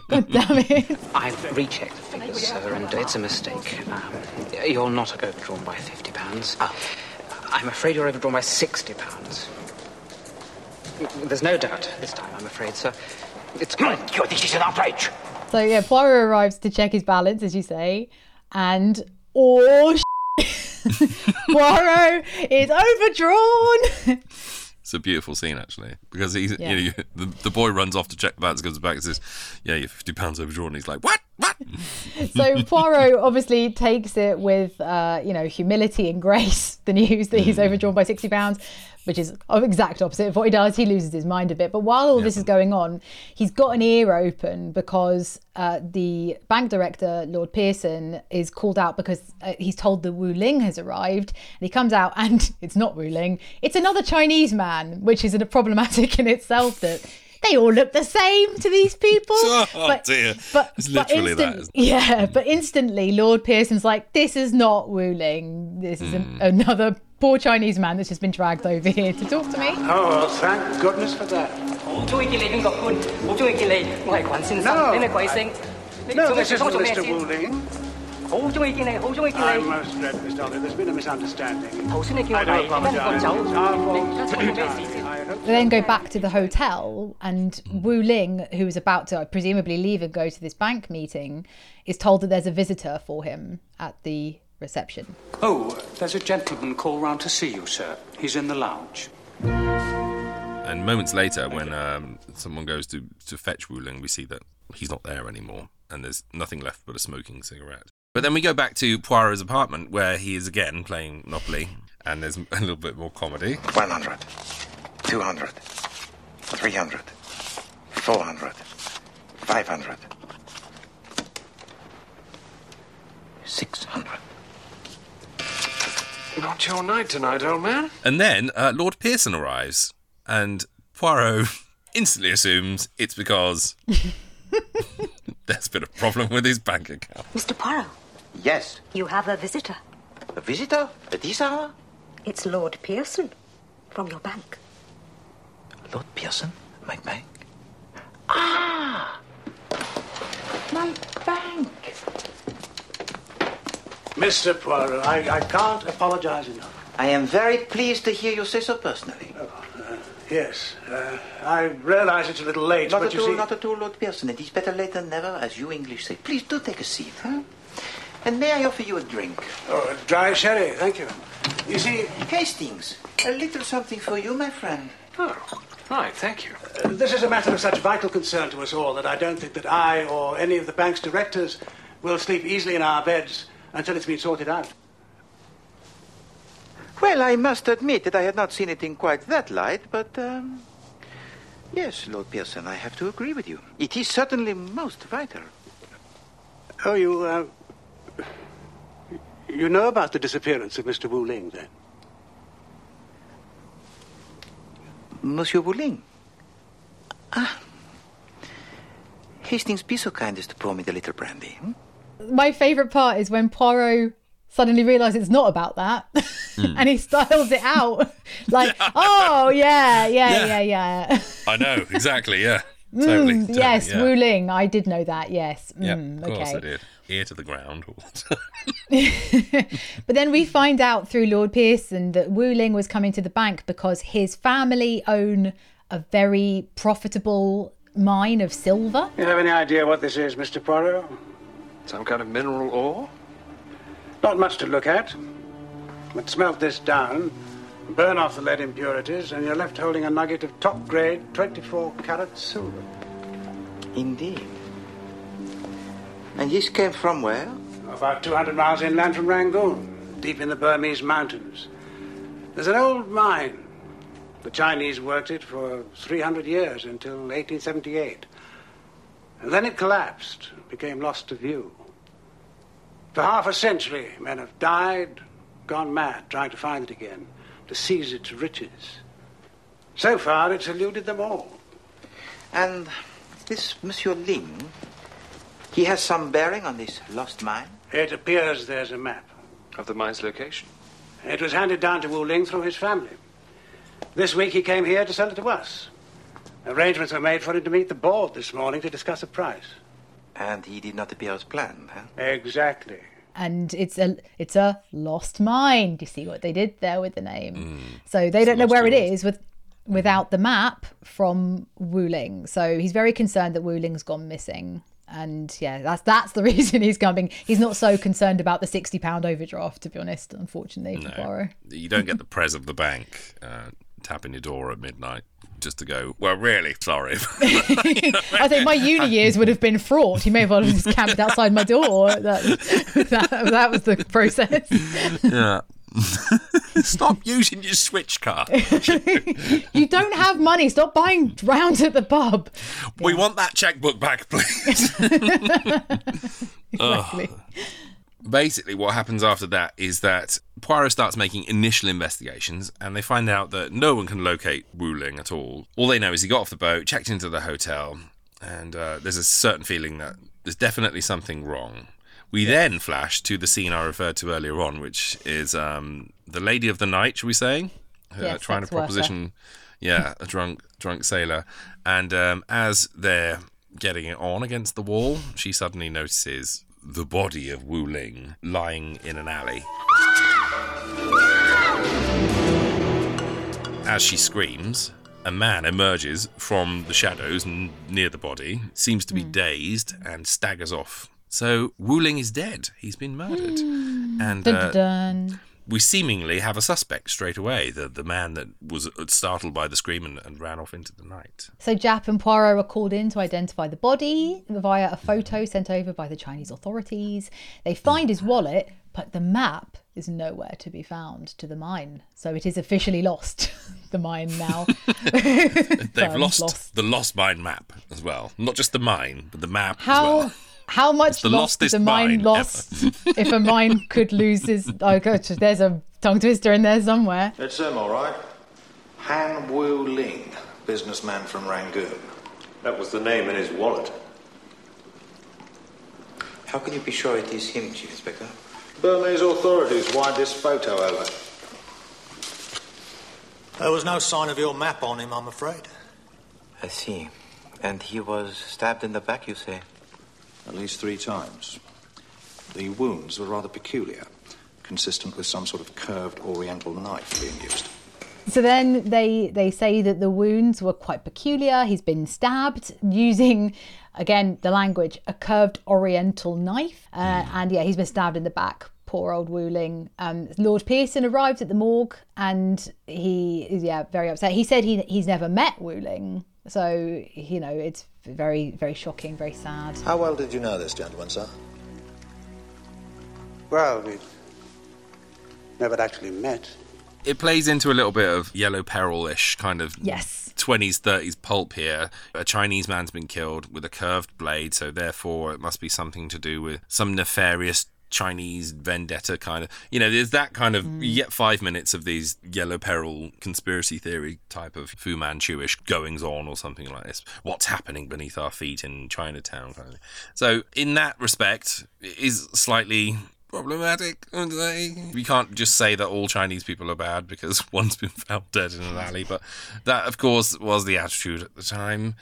Speaker 1: God damn it.
Speaker 5: I've rechecked the figures, sir, and it's a mistake. Um, you're not overdrawn by fifty pounds. I'm afraid you're overdrawn by sixty pounds. There's no doubt this time, I'm afraid, sir. It's quite.
Speaker 4: This is an outrage.
Speaker 1: So yeah, Poirot arrives to check his balance, as you say, and oh, Poirot is overdrawn.
Speaker 2: It's a beautiful scene, actually, because he's
Speaker 1: Yeah.
Speaker 2: you know, the, the boy runs off to check the balance, goes back and says, "Yeah, you're fifty pounds overdrawn." And he's like, "What? What?"
Speaker 1: So Poirot obviously takes it with, uh, you know, humility and grace. The news that he's overdrawn by sixty pounds, which is the exact opposite of what he does. He loses his mind a bit. But while all this is going on, he's got an ear open because uh, the bank director, Lord Pearson, is called out because uh, he's told the Wu Ling has arrived, and he comes out and it's not Wu Ling, it's another Chinese man, which is a problematic in itself. That. They all look the same to these people.
Speaker 2: Oh, dear.
Speaker 1: But,
Speaker 2: It's literally that,
Speaker 1: instant-
Speaker 2: isn't it?
Speaker 1: yeah, but instantly Lord Pearson's like, this is not Wu Ling. This is an,
Speaker 2: Hmm.
Speaker 1: another poor Chinese man that's just been dragged over here to talk to me.
Speaker 8: Oh, well, thank goodness for that. No, no this isn't Mr.
Speaker 9: Wu Ling.
Speaker 8: I most dread, Miss Dolly. There's been a misunderstanding. I do apologise. Our fault.
Speaker 1: They then go back to the hotel, and Wu Ling, who is about to uh, presumably leave and go to this bank meeting, is told that there's a visitor for him at the reception.
Speaker 7: Oh, there's a gentleman called round to see you, sir. He's in the lounge.
Speaker 2: And moments later, when um, someone goes to, to fetch Wu Ling, we see that he's not there anymore, and there's nothing left but a smoking cigarette. But then we go back to Poirot's apartment, where he is again playing Monopoly, and there's a little bit more comedy.
Speaker 4: 100, 200, 300, 400, 500, 600.
Speaker 10: Not your night tonight, old man.
Speaker 2: And then uh, Lord Pearson arrives, and Poirot instantly assumes it's because there's been a problem with his bank account.
Speaker 11: Mr. Poirot,
Speaker 4: Yes.
Speaker 11: you have a visitor.
Speaker 4: A visitor? At this hour?
Speaker 11: It's Lord Pearson from your bank.
Speaker 4: Lord Pearson? My bank? Ah! My bank!
Speaker 8: Mr. Poirot, I, I can't apologize enough.
Speaker 4: I am very pleased to hear you say so personally.
Speaker 8: Yes, uh, I realize it's a little late,
Speaker 4: Not
Speaker 8: but
Speaker 4: at
Speaker 8: you
Speaker 4: all,
Speaker 8: see...
Speaker 4: not at all, Lord Pearson. It is better late than never, as you English say. Please do take a seat, huh? And may I offer you a drink?
Speaker 8: Oh, dry sherry, thank you. You see...
Speaker 4: Hastings, a little something for you, my friend.
Speaker 10: Oh, right, thank you.
Speaker 8: Uh, this is a matter of such vital concern to us all that I don't think that I or any of the bank's directors will sleep easily in our beds until it's been sorted out.
Speaker 4: Well, I must admit that I had not seen it in quite that light, but, um, yes, Lord Pearson, I have to agree with you. It is certainly most vital.
Speaker 8: Oh, you, uh, you know about the disappearance of Mr. Wu Ling, then?
Speaker 4: Monsieur Wu Ling. Ah. Hastings, be so kind as to pour me the little brandy. hmm?
Speaker 1: My favourite part is when Poirot suddenly realises it's not about that and he styles it out like, oh, yeah, yeah, yeah, yeah.
Speaker 2: I know, exactly, yeah.
Speaker 1: Mm,
Speaker 2: Totally. totally,
Speaker 1: yes,
Speaker 2: yeah.
Speaker 1: Wu Ling. I did know that, yes.
Speaker 2: Yeah,
Speaker 1: Mm,
Speaker 2: of course
Speaker 1: okay.
Speaker 2: I did. Ear to the ground.
Speaker 1: But then we find out through Lord Pearson that Wu Ling was coming to the bank because his family own a very profitable mine of silver.
Speaker 8: You have any idea what this is, Mr. Poirot?
Speaker 10: Some kind of mineral ore?
Speaker 8: Not much to look at. But smelt this down, burn off the lead impurities, and you're left holding a nugget of top grade 24 carat silver.
Speaker 4: Indeed. And this came from where?
Speaker 8: About 200 miles inland from Rangoon, deep in the Burmese mountains. There's an old mine. The Chinese worked it for 300 years until 1878. And then it collapsed, became lost to view. For half a century, men have died, gone mad, trying to find it again, to seize its riches. So far, it's eluded them all.
Speaker 4: And this Monsieur Ling, he has some bearing on this lost mine?
Speaker 8: It appears there's a map.
Speaker 10: Of the mine's location?
Speaker 8: It was handed down to Wu Ling through his family. This week he came here to sell it to us. Arrangements were made for him to meet the board this morning to discuss a price.
Speaker 4: And he did not appear as planned, huh?
Speaker 8: Exactly.
Speaker 1: And it's a it's a lost mine. Do you see what they did there with the name?
Speaker 2: Mm.
Speaker 1: So they don't know where it is with without the map from Wu Ling. So he's very concerned that Wu Ling's gone missing. And yeah, that's that's the reason he's coming. He's not so concerned about the sixty pound overdraft, to be honest. Unfortunately, for Poirot.
Speaker 2: you don't get the prez of the bank uh, tapping your door at midnight just to go, well, really, sorry.
Speaker 1: I think my uni years would have been fraught. He may have well just camped outside my door. That, that, that was the process.
Speaker 2: yeah. Stop using your switch card.
Speaker 1: you don't have money. Stop buying rounds at the pub.
Speaker 2: We want that checkbook back, please.
Speaker 1: Exactly.
Speaker 2: Ugh. Basically, what happens after that is that Poirot starts making initial investigations, and they find out that no one can locate Wu Ling at all. All they know is he got off the boat, checked into the hotel, and uh, there's a certain feeling that there's definitely something wrong. We then flash to the scene I referred to earlier on, which is um, the lady of the night, shall we say, uh,
Speaker 1: Yes,
Speaker 2: trying to
Speaker 1: sex worker.
Speaker 2: proposition, yeah, a drunk drunk sailor, and um, as they're getting it on against the wall, she suddenly notices the body of Wu Ling lying in an alley. As she screams, a man emerges from the shadows n- near the body, seems to be dazed, and staggers off. So Wu Ling is dead. He's been murdered. And
Speaker 1: Dun,
Speaker 2: uh. We seemingly have a suspect straight away the, the man that was uh, startled by the scream and, and ran off into the night.
Speaker 1: So Japp and Poirot are called in to identify the body via a photo sent over by the Chinese authorities. They find his wallet, but the map is nowhere to be found to the mine. So it is officially lost. the mine now.
Speaker 2: They've
Speaker 1: Firm's
Speaker 2: lost, the lost mine map as well. Not just the mine, but the map as
Speaker 1: How
Speaker 2: well.
Speaker 1: How much
Speaker 2: the
Speaker 1: loss does a mine
Speaker 2: mine
Speaker 1: lost if a mine could lose his? Oh, gosh, there's a tongue twister in there somewhere.
Speaker 12: It's him, all right. Han Wu Ling, businessman from Rangoon.
Speaker 13: That was the name in his wallet.
Speaker 4: How can you be sure it is him, Chief Inspector?
Speaker 12: Burmese authorities wired this photo over. There was no sign of your map on him, I'm afraid.
Speaker 4: I see. And he was stabbed in the back, you say?
Speaker 12: At least three times. The wounds were rather peculiar, consistent with some sort of curved oriental knife being used.
Speaker 1: So then they they say that the wounds were quite peculiar. He's been stabbed using, again, the language, a curved oriental knife, uh, and yeah, he's been stabbed in the back. Poor old Wu Ling. Um, Lord Pearson arrived at the morgue, and he is yeah very upset. He said he he's never met Wu Ling, so you know it's very very shocking, very sad.
Speaker 12: How well did you know this gentleman, sir?
Speaker 8: Well, we never actually met.
Speaker 2: It plays into a little bit of Yellow Peril-ish kind of
Speaker 1: Yes.
Speaker 2: 20s, 30s pulp here. A Chinese man's been killed with a curved blade, so therefore it must be something to do with some nefarious Chinese vendetta kind of. You know, there's that kind of. Mm. You get five minutes of these Yellow Peril conspiracy theory type of Fu Manchu-ish goings on or something like this. What's happening beneath our feet in Chinatown kind of. So, in that respect, it is slightly problematic. We can't just say that all Chinese people are bad because one's been found dead in an alley, but that, of course, was the attitude at the time.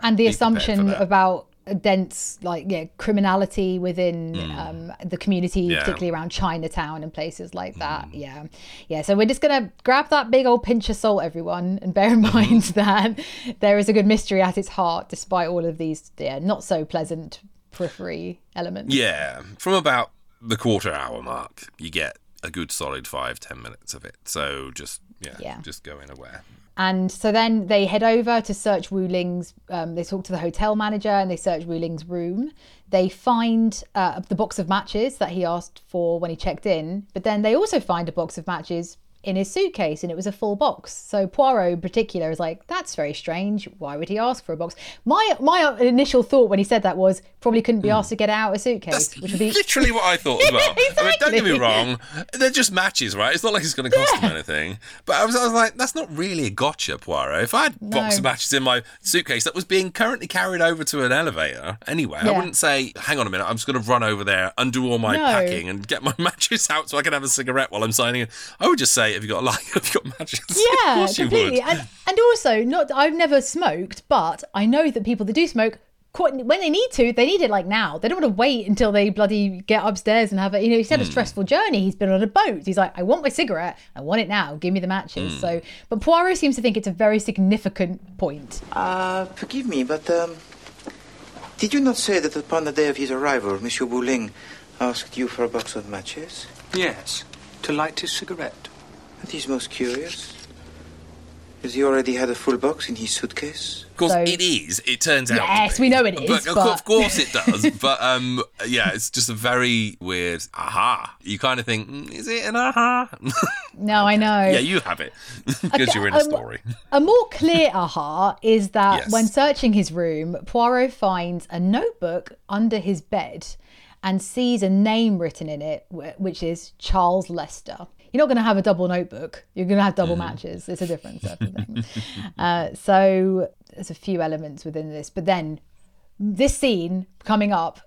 Speaker 1: and the
Speaker 2: Be
Speaker 1: assumption about dense like yeah criminality within um, the community.
Speaker 2: Yeah.
Speaker 1: particularly around chinatown and places like that yeah yeah so we're just gonna grab that big old pinch of salt everyone and bear in
Speaker 2: Mm-hmm.
Speaker 1: mind that there is a good mystery at its heart despite all of these yeah not so pleasant periphery elements
Speaker 2: Yeah, from about the quarter hour mark, you get a good solid five, ten minutes of it. So just, yeah,
Speaker 1: Yeah.
Speaker 2: just go in aware.
Speaker 1: And so then they head over to search Wu Ling's. Um, they talk to the hotel manager and they search Wu Ling's room. They find uh, the box of matches that he asked for when he checked in, but then they also find a box of matches in his suitcase and it was a full box. So Poirot in particular is like, that's very strange. Why would he ask for a box? My my initial thought when he said that was probably couldn't be hmm. asked to get out a suitcase, which would be
Speaker 2: Literally what I thought as well. I mean, don't get me wrong, they're just matches, right? It's not like it's going to cost him anything. But I was, I was like, that's not really a gotcha, Poirot. If I had a box of matches in my suitcase that was being currently carried over to an elevator anyway, I wouldn't say, hang on a minute, I'm just going to run over there, undo all my
Speaker 1: No.
Speaker 2: packing, and get my matches out so I can have a cigarette while I'm signing in. I would just say, have you got a light? Have you got matches? of
Speaker 1: Yeah,
Speaker 2: course you
Speaker 1: completely.
Speaker 2: would.
Speaker 1: And and also, not I've never smoked, but I know that people that do smoke, quite, when they need to, they need it like now. They don't want to wait until they bloody get upstairs and have it. You know, he's had a
Speaker 2: Hmm.
Speaker 1: stressful journey. He's been on a boat. He's like, I want my cigarette. I want it now. Give me the matches.
Speaker 4: Hmm.
Speaker 1: So, but Poirot seems to think it's a very significant point.
Speaker 4: Uh, forgive me, but um, did you not say that upon the day of his arrival, Monsieur Wu Ling asked you for a box of matches?
Speaker 7: Yes, to light his cigarette.
Speaker 4: That is most curious. Has he already had a full box in his suitcase?
Speaker 2: Of course,
Speaker 1: So-
Speaker 2: it is. It turns out.
Speaker 1: Yes, we know it is,
Speaker 2: But, of
Speaker 1: but-
Speaker 2: course- of course it does. but um, yeah, it's just a very weird aha. You kind of think, "Mm, is it an aha?
Speaker 1: No, I know.
Speaker 2: yeah, you have it because
Speaker 1: Okay,
Speaker 2: you're in a
Speaker 1: um,
Speaker 2: story.
Speaker 1: A more clear aha is that
Speaker 2: Yes.
Speaker 1: when searching his room, Poirot finds a notebook under his bed and sees a name written in it, which is Charles Lester. You're not going to have a double notebook. You're going to have double matches. It's a different sort of thing. uh, so there's a few elements within this, but then this scene coming up,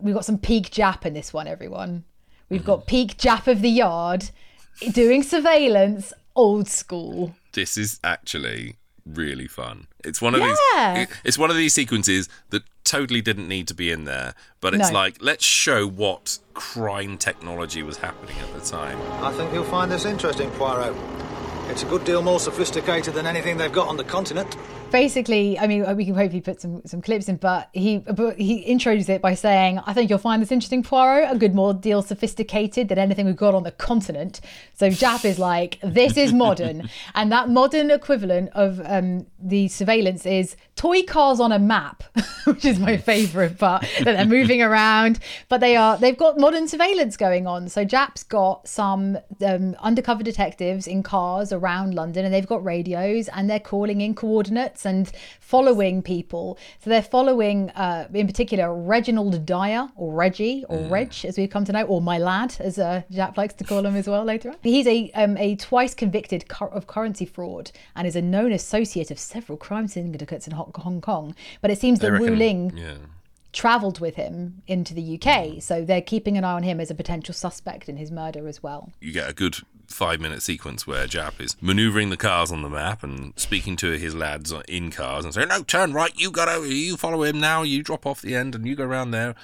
Speaker 1: we've got some peak Japp in this one, everyone. We've got peak Japp of the yard doing surveillance, old school.
Speaker 2: This is actually really fun. It's one of
Speaker 1: Yeah.
Speaker 2: these. it- It's one of these sequences that totally didn't need to be in there, but it's
Speaker 1: No.
Speaker 2: like let's show what crime technology was happening at the time.
Speaker 12: I think you'll find this interesting, Poirot. It's a good deal more sophisticated than anything they've got on the continent.
Speaker 1: Basically, I mean, we can hopefully put some, some clips in, but he but he introduced it by saying, "I think you'll find this interesting, Poirot. A good more deal sophisticated than anything we've got on the continent." So Japp is like, "This is modern," and that modern equivalent of um, the surveillance is toy cars on a map, which is my favourite part. That they're moving around, but they are they've got modern surveillance going on. So Japp's got some um, undercover detectives in cars around London, and they've got radios, and they're calling in coordinates plots and following people. So they're following, uh, in particular, Reginald Dyer or Reggie or Reg, as we've come to know, or my lad, as uh, Japp likes to call him as well later on. He's a um, a twice convicted cur- of currency fraud and is a known associate of several crime syndicates in Hong Kong. But it seems that Wu Ling
Speaker 2: Yeah.
Speaker 1: travelled with him into the UK, so they're keeping an eye on him as a potential suspect in his murder as well.
Speaker 2: You get a good five minute sequence where Japp is maneuvering the cars on the map and speaking to his lads in cars and saying, No, turn right, you gotta, you follow him now, you drop off the end and you go around there.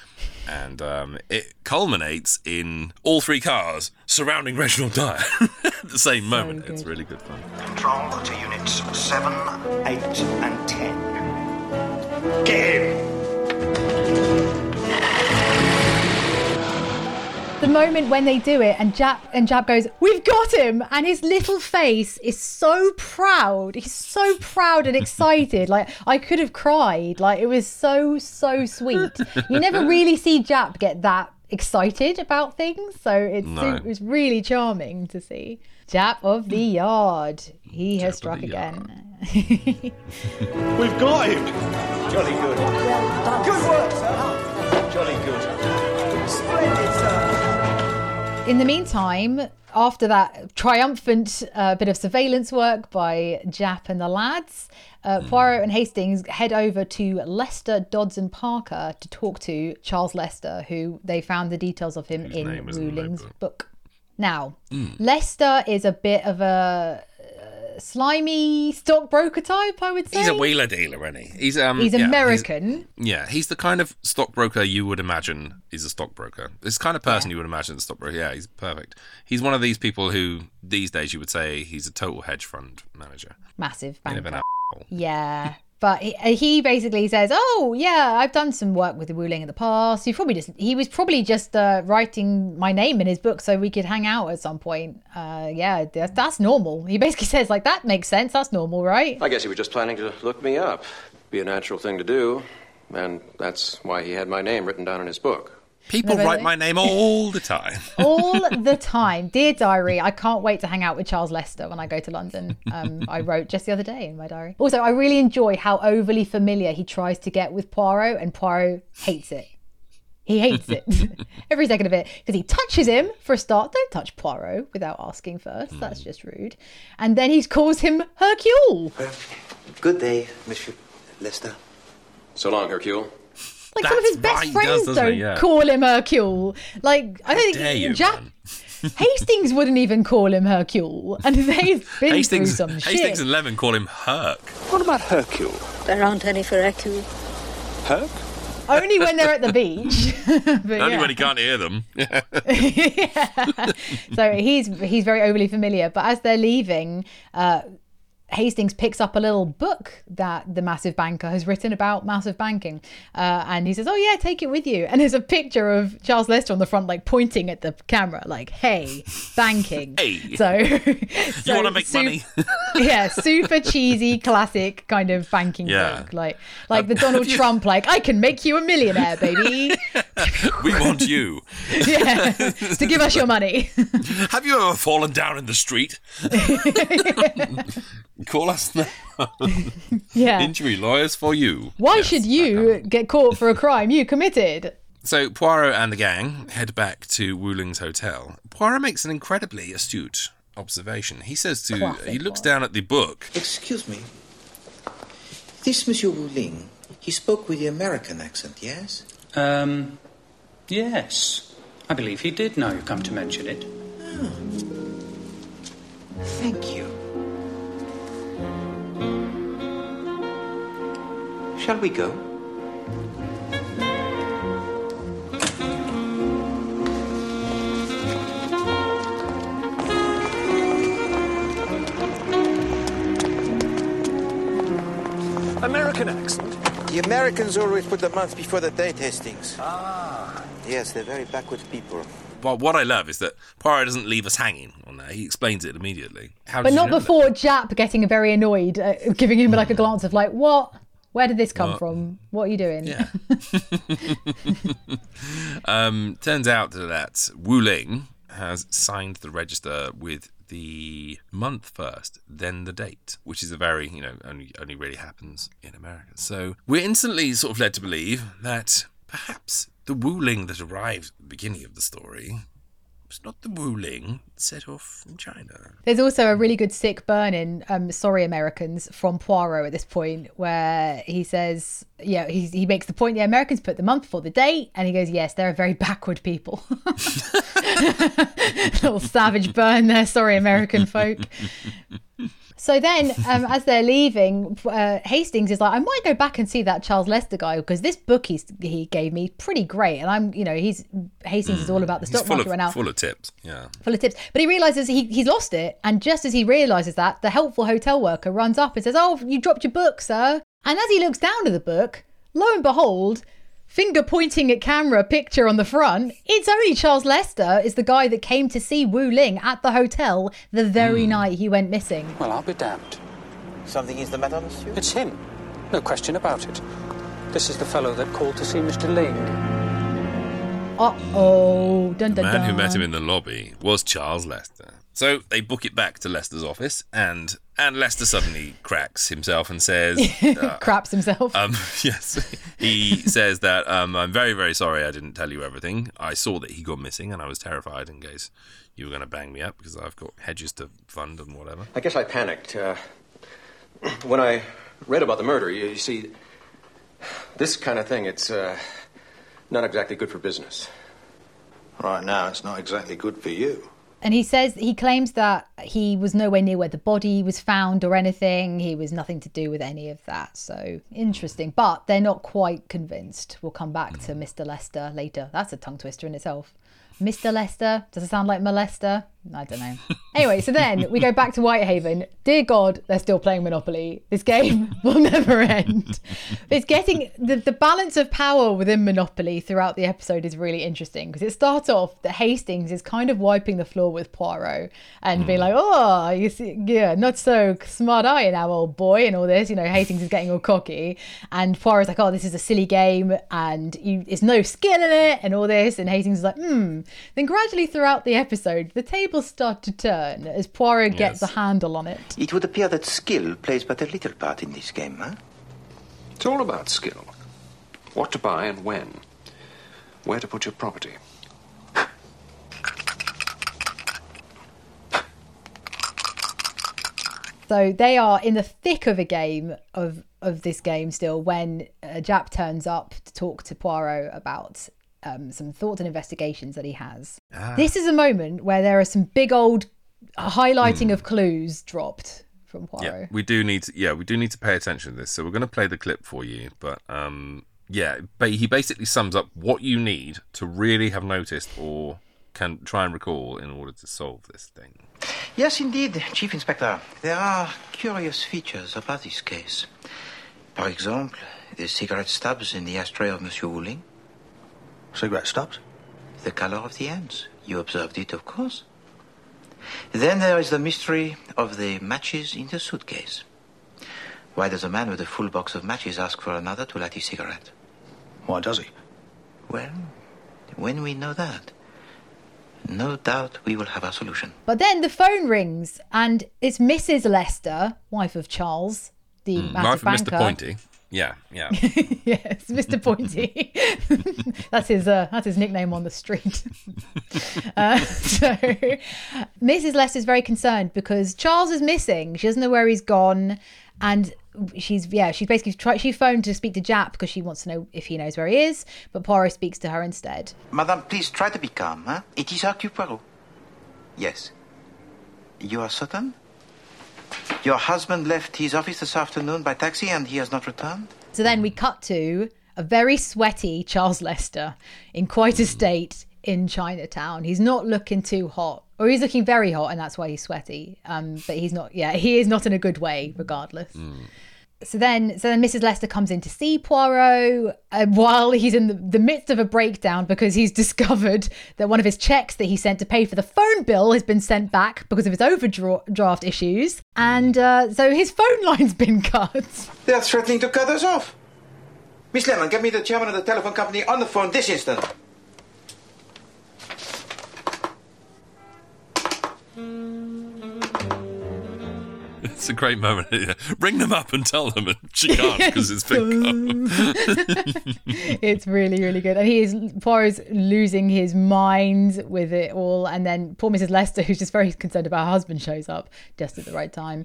Speaker 2: And um, it culminates in all three cars surrounding Reginald Dyer at the same moment. It's really good fun.
Speaker 14: Control to units 7, 8, and 10. Get in!
Speaker 1: The moment when they do it and Japp and Japp goes, "We've got him!" and his little face is so proud. He's so proud and excited. like I could have cried. Like it was so so sweet. You never really see Japp get that excited about things, so it's
Speaker 2: No.
Speaker 1: it was really charming to see. Japp of the yard. He has struck again.
Speaker 14: We've got him! Jolly good. Good work, sir. Jolly good. Splendid, sir.
Speaker 1: In the meantime, after that triumphant uh, bit of surveillance work by Japp and the lads, uh, Poirot and Hastings head over to Lester Dodson Parker to talk to Charles Lester, who they found the details of him in
Speaker 2: name is in
Speaker 1: Wu
Speaker 2: Ling's
Speaker 1: book. Now,
Speaker 2: Mm.
Speaker 1: Lester is a bit of a slimy stockbroker type, I would say.
Speaker 2: He's a wheeler dealer, isn't he? He's um.
Speaker 1: He's
Speaker 2: yeah,
Speaker 1: American.
Speaker 2: yeah, he's the kind of stockbroker you would imagine is a stockbroker. This kind of person you would imagine is a stockbroker. Yeah, he's perfect. He's one of these people who these days you would say he's a total hedge fund manager.
Speaker 1: Massive banker.
Speaker 2: of an asshole.
Speaker 1: Yeah. But he, he basically says, "Oh yeah, I've done some work with the Wu Ling in the past. He probably just he was probably just uh, writing my name in his book so we could hang out at some point. Uh, yeah, that's, that's normal." He basically says like that makes sense. That's normal, right?
Speaker 10: I guess he was just planning to look me up. Be a natural thing to do. And that's why he had my name written down in his book.
Speaker 2: People
Speaker 1: Never-
Speaker 2: write my name all the time.
Speaker 1: All the time, dear diary. I can't wait to hang out with Charles Lester when I go to London. Um, I wrote just the other day in my diary. Also, I really enjoy how overly familiar he tries to get with Poirot, and Poirot hates it. He hates it every second of it because he touches him for a start. Don't touch Poirot without asking first. That's just rude. And then he calls him Hercule.
Speaker 4: Good day, Monsieur Lester.
Speaker 10: So long, Hercule.
Speaker 1: Like some of his best
Speaker 2: right,
Speaker 1: friends
Speaker 2: does,
Speaker 1: don't?
Speaker 2: Yeah.
Speaker 1: call him Hercule. Like I don't
Speaker 2: dare
Speaker 1: think
Speaker 2: you,
Speaker 1: Jack Hastings wouldn't even call him Hercule, and they've been
Speaker 2: Hastings,
Speaker 1: through some
Speaker 2: Hastings
Speaker 1: shit.
Speaker 2: and Levin call him Herc.
Speaker 14: What about Hercule?
Speaker 11: There aren't any for Hercule.
Speaker 14: Herc?
Speaker 1: Only when they're at the beach. But
Speaker 2: Only
Speaker 1: yeah.
Speaker 2: when he can't hear them. yeah.
Speaker 1: so he's he's very overly familiar. But as they're leaving, uh, Hastings picks up a little book that the massive banker has written about massive banking, uh, and he says, "Oh yeah, take it with you." And there's a picture of Charles Lester on the front, like pointing at the camera, like, "Hey, banking."
Speaker 2: Hey.
Speaker 1: so,
Speaker 2: you want to make money?
Speaker 1: yeah, super cheesy, classic kind of banking
Speaker 2: Yeah.
Speaker 1: book, like like the Donald Trump, like, "I can make you a millionaire, baby."
Speaker 2: we want you.
Speaker 1: yeah, to give us your money.
Speaker 2: Have you ever fallen down in the street? Call us now.
Speaker 1: Yeah.
Speaker 2: Injury lawyers for you.
Speaker 1: Why should you get caught for a crime you committed?
Speaker 2: So Poirot and the gang head back to Wu Ling's hotel. Poirot makes an incredibly astute observation. He says to
Speaker 4: Classic
Speaker 2: he looks down at the book.
Speaker 4: Excuse me. This Monsieur Wu Ling, he spoke with the American accent, yes?
Speaker 7: Um, yes. I believe he did now you've come to mention it.
Speaker 4: Thank you. Shall we go?
Speaker 14: American accent?
Speaker 4: The Americans always put the month before the date, Hastings. Ah. Yes, they're very backward people.
Speaker 2: Well, what I love is that Poirot doesn't leave us hanging on that. He explains it immediately. How
Speaker 1: but not
Speaker 2: know
Speaker 1: before Japp getting very annoyed, uh, giving him like a glance of like, "What? Where did this come
Speaker 2: What?
Speaker 1: from? What are you doing?"
Speaker 2: Yeah. Um, turns out that Wu Ling has signed the register with the month first, then the date, which is a very, you know, only only really happens in America. So we're instantly sort of led to believe that perhaps the Wu Ling that arrived at the beginning of the story was not the Wu Ling set off from China.
Speaker 1: There's also a really good sick burn in um, Sorry Americans from Poirot at this point where he says, yeah, he, he makes the point the Americans put the month before the date, and he goes, yes, they're a very backward people. Little savage burn there, sorry American folk. So then, um, as they're leaving, uh, Hastings is like, I might go back and see that Charles Lester guy because this book he's, he gave me pretty great, and I'm, you know, he's Hastings is all about the stock
Speaker 2: full
Speaker 1: market
Speaker 2: of,
Speaker 1: right now,
Speaker 2: full of tips. Yeah.
Speaker 1: full of tips. But he realizes he, he's lost it, and just as he realizes that, the helpful hotel worker runs up and says, "Oh, you dropped your book, sir." And as he looks down at the book, lo and behold. Finger pointing at camera picture on the front. It's only Charles Lester is the guy that came to see Wu Ling at the hotel the very night he went missing.
Speaker 7: Well, I'll be damned.
Speaker 4: Something is the matter, monsieur?
Speaker 7: It's him. No question about it. This is the fellow that called to see Mr. Ling.
Speaker 1: Uh oh. Dun
Speaker 2: The
Speaker 1: dun
Speaker 2: man who met him in the lobby was Charles Lester. So they book it back to Lester's office, and and Lester suddenly cracks himself and says, uh,
Speaker 1: Craps himself.
Speaker 2: um, yes, he says that um, I'm very very sorry I didn't tell you everything. I saw that he got missing, and I was terrified in case you were going to bang me up because I've got hedges to fund and whatever.
Speaker 10: I guess I panicked. Uh, when I read about the murder, you, you see, this kind of thing, it's uh, not exactly good for business.
Speaker 12: Right now, it's not exactly good for you.
Speaker 1: And he says he claims that he was nowhere near where the body was found or anything. He was nothing to do with any of that. So interesting. But they're not quite convinced. We'll come back to mm. Mr. Lester later. That's a tongue twister in itself. Mr. Lester? Does it sound like molester? I don't know. Anyway, so then we go back to Whitehaven. Dear God, they're still playing Monopoly. This game will never end. It's getting the, the balance of power within Monopoly throughout the episode is really interesting because it starts off that Hastings is kind of wiping the floor with Poirot and being like, oh, you see, yeah, not so smart are you now, old boy, and all this. You know, Hastings is getting all cocky. And Poirot's like, oh, this is a silly game and you, there's no skill in it and all this. And Hastings is like, hmm. Then gradually throughout the episode, the tables start to turn as Poirot gets
Speaker 4: Yes.
Speaker 1: a handle on it.
Speaker 4: It would appear that skill plays but a little part in this game, huh?
Speaker 10: It's all about skill. What to buy and when. Where to put your property.
Speaker 1: So they are in the thick of a game of of this game still when uh, Jap turns up to talk to Poirot about um, some thoughts and investigations that he has.
Speaker 2: Ah.
Speaker 1: This is a moment where there are some big old highlighting of clues dropped from Poirot.
Speaker 2: Yeah, we do need to, yeah, we do need to pay attention to this. So we're going to play the clip for you, but um yeah, ba- he basically sums up what you need to really have noticed or can try and recall in order to solve this thing.
Speaker 4: Yes, indeed, Chief Inspector. There are curious features about this case. For example, the cigarette stubs in the ashtray of Monsieur Wu Ling.
Speaker 12: Cigarette stubs?
Speaker 4: The color of the ends. You observed it, of course. Then there is the mystery of the matches in the suitcase. Why does a man with a full box of matches ask for another to light his cigarette?
Speaker 12: Why does he?
Speaker 4: Well, when we know that, no doubt we will have our solution.
Speaker 1: But then the phone rings and it's Mrs. Lester, wife of Charles, the
Speaker 2: Mm,
Speaker 1: massive
Speaker 2: Life of Mr. Pointy. Yeah, yeah.
Speaker 1: yes, Mr. Pointy. that's his. Uh, that's his nickname on the street. uh, so, Mrs. Lester's very concerned because Charles is missing. She doesn't know where he's gone, and she's yeah. She's basically tried. She phoned to speak to Japp because she wants to know if he knows where he is. But Poirot speaks to her instead.
Speaker 4: Madame, please try to be calm, huh? It is Hercule Poirot. Yes. You are certain? Your husband left his office this afternoon by taxi and he has not returned?
Speaker 1: So then we cut to a very sweaty Charles Lester in quite a state in Chinatown. He's not looking too hot, or he's looking very hot, and that's why he's sweaty. Um, but he's not. Yeah, he is not in a good way, regardless. So then, so then Mrs. Lester comes in to see Poirot uh, while he's in the, the midst of a breakdown because he's discovered that one of his checks that he sent to pay for the phone bill has been sent back because of his overdraft issues, and uh, so his phone line's been cut.
Speaker 4: They are threatening to cut us off. Miss Lemon, get me the chairman of the telephone company on the phone this instant.
Speaker 2: It's a great moment. Ring them up and tell them, and she can't because it's been
Speaker 1: it's really, really good. And he is Poirot's losing his mind with it all. And then poor Mrs. Lester, who's just very concerned about her husband, shows up just at the right time.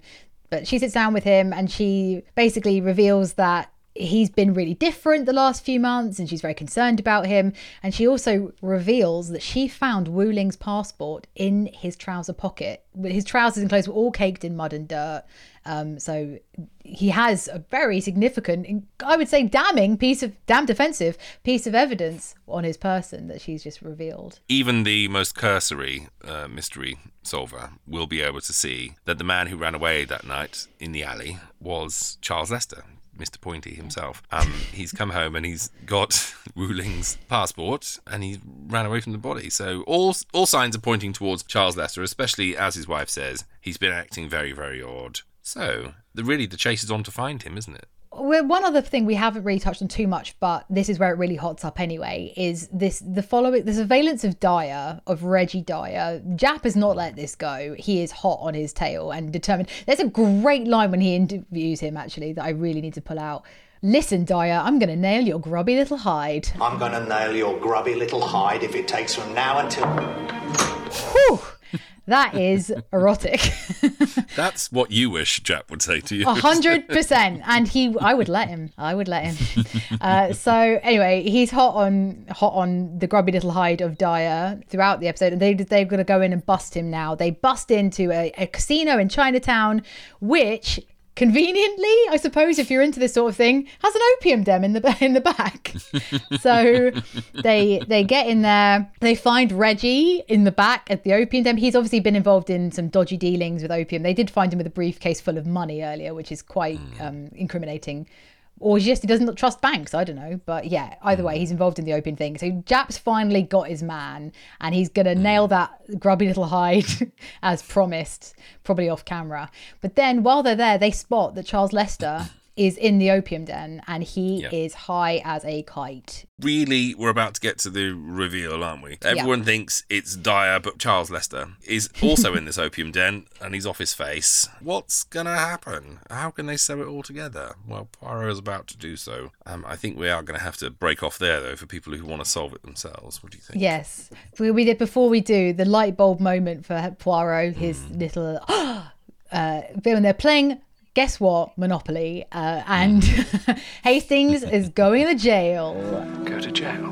Speaker 1: But she sits down with him and she basically reveals that he's been really different the last few months and she's very concerned about him. And she also reveals that she found Wu Ling's passport in his trouser pocket. His trousers and clothes were all caked in mud and dirt. Um, so he has a very significant, I would say, damning piece of, damn defensive piece of evidence on his person that she's just revealed.
Speaker 2: Even the most cursory uh, mystery solver will be able to see that the man who ran away that night in the alley was Charles Lester, Mr. Pointy himself. Um, he's come home and he's got Wu Ling's passport and he ran away from the body. So all all signs are pointing towards Charles Lester, especially as his wife says he's been acting very very odd. So the, really the chase is on to find him, isn't it?
Speaker 1: Well, one other thing we haven't really touched on too much, but this is where it really hots up anyway, is this the following the surveillance of Dyer, of Reggie Dyer. Japp has not let this go. He is hot on his tail and determined. There's a great line when he interviews him actually that I really need to pull out. Listen, Dyer, I'm going to nail your grubby little hide.
Speaker 15: I'm going to nail your grubby little hide if it takes from now until.
Speaker 1: Whew. That is erotic.
Speaker 2: That's what you wish Japp would say to you.
Speaker 1: A hundred percent. And he, I would let him. I would let him. Uh, so anyway, he's hot on hot on the grubby little hide of Dyer throughout the episode, and they they're going to go in and bust him now. They bust into a, a casino in Chinatown, which conveniently, I suppose, if you're into this sort of thing, has an opium den in the in the back. so they they get in there. They find Reggie in the back at the opium den. He's obviously been involved in some dodgy dealings with opium. They did find him with a briefcase full of money earlier, which is quite um, incriminating. Or just he doesn't trust banks. I don't know, but yeah. Either way, hmm. he's involved in the opium thing. So Japp's finally got his man, and he's gonna hmm. nail that grubby little hide as promised, probably off camera. But then while they're there, they spot that Charles Lester is in the opium den, and he is high as a kite.
Speaker 2: Really, we're about to get to the reveal, aren't we? Everyone thinks it's Dyer, but Charles Lester is also in this opium den and he's off his face. What's going to happen? How can they sew it all together? Well, Poirot is about to do so. Um, I think we are going to have to break off there, though, for people who want to solve it themselves. What do you think?
Speaker 1: Yes, we, did before we do the light bulb moment for Poirot. His
Speaker 2: Hmm.
Speaker 1: little uh, when they're playing. Guess what? Monopoly, uh, and
Speaker 2: Hmm.
Speaker 1: Hastings is going to jail.
Speaker 12: Go to jail.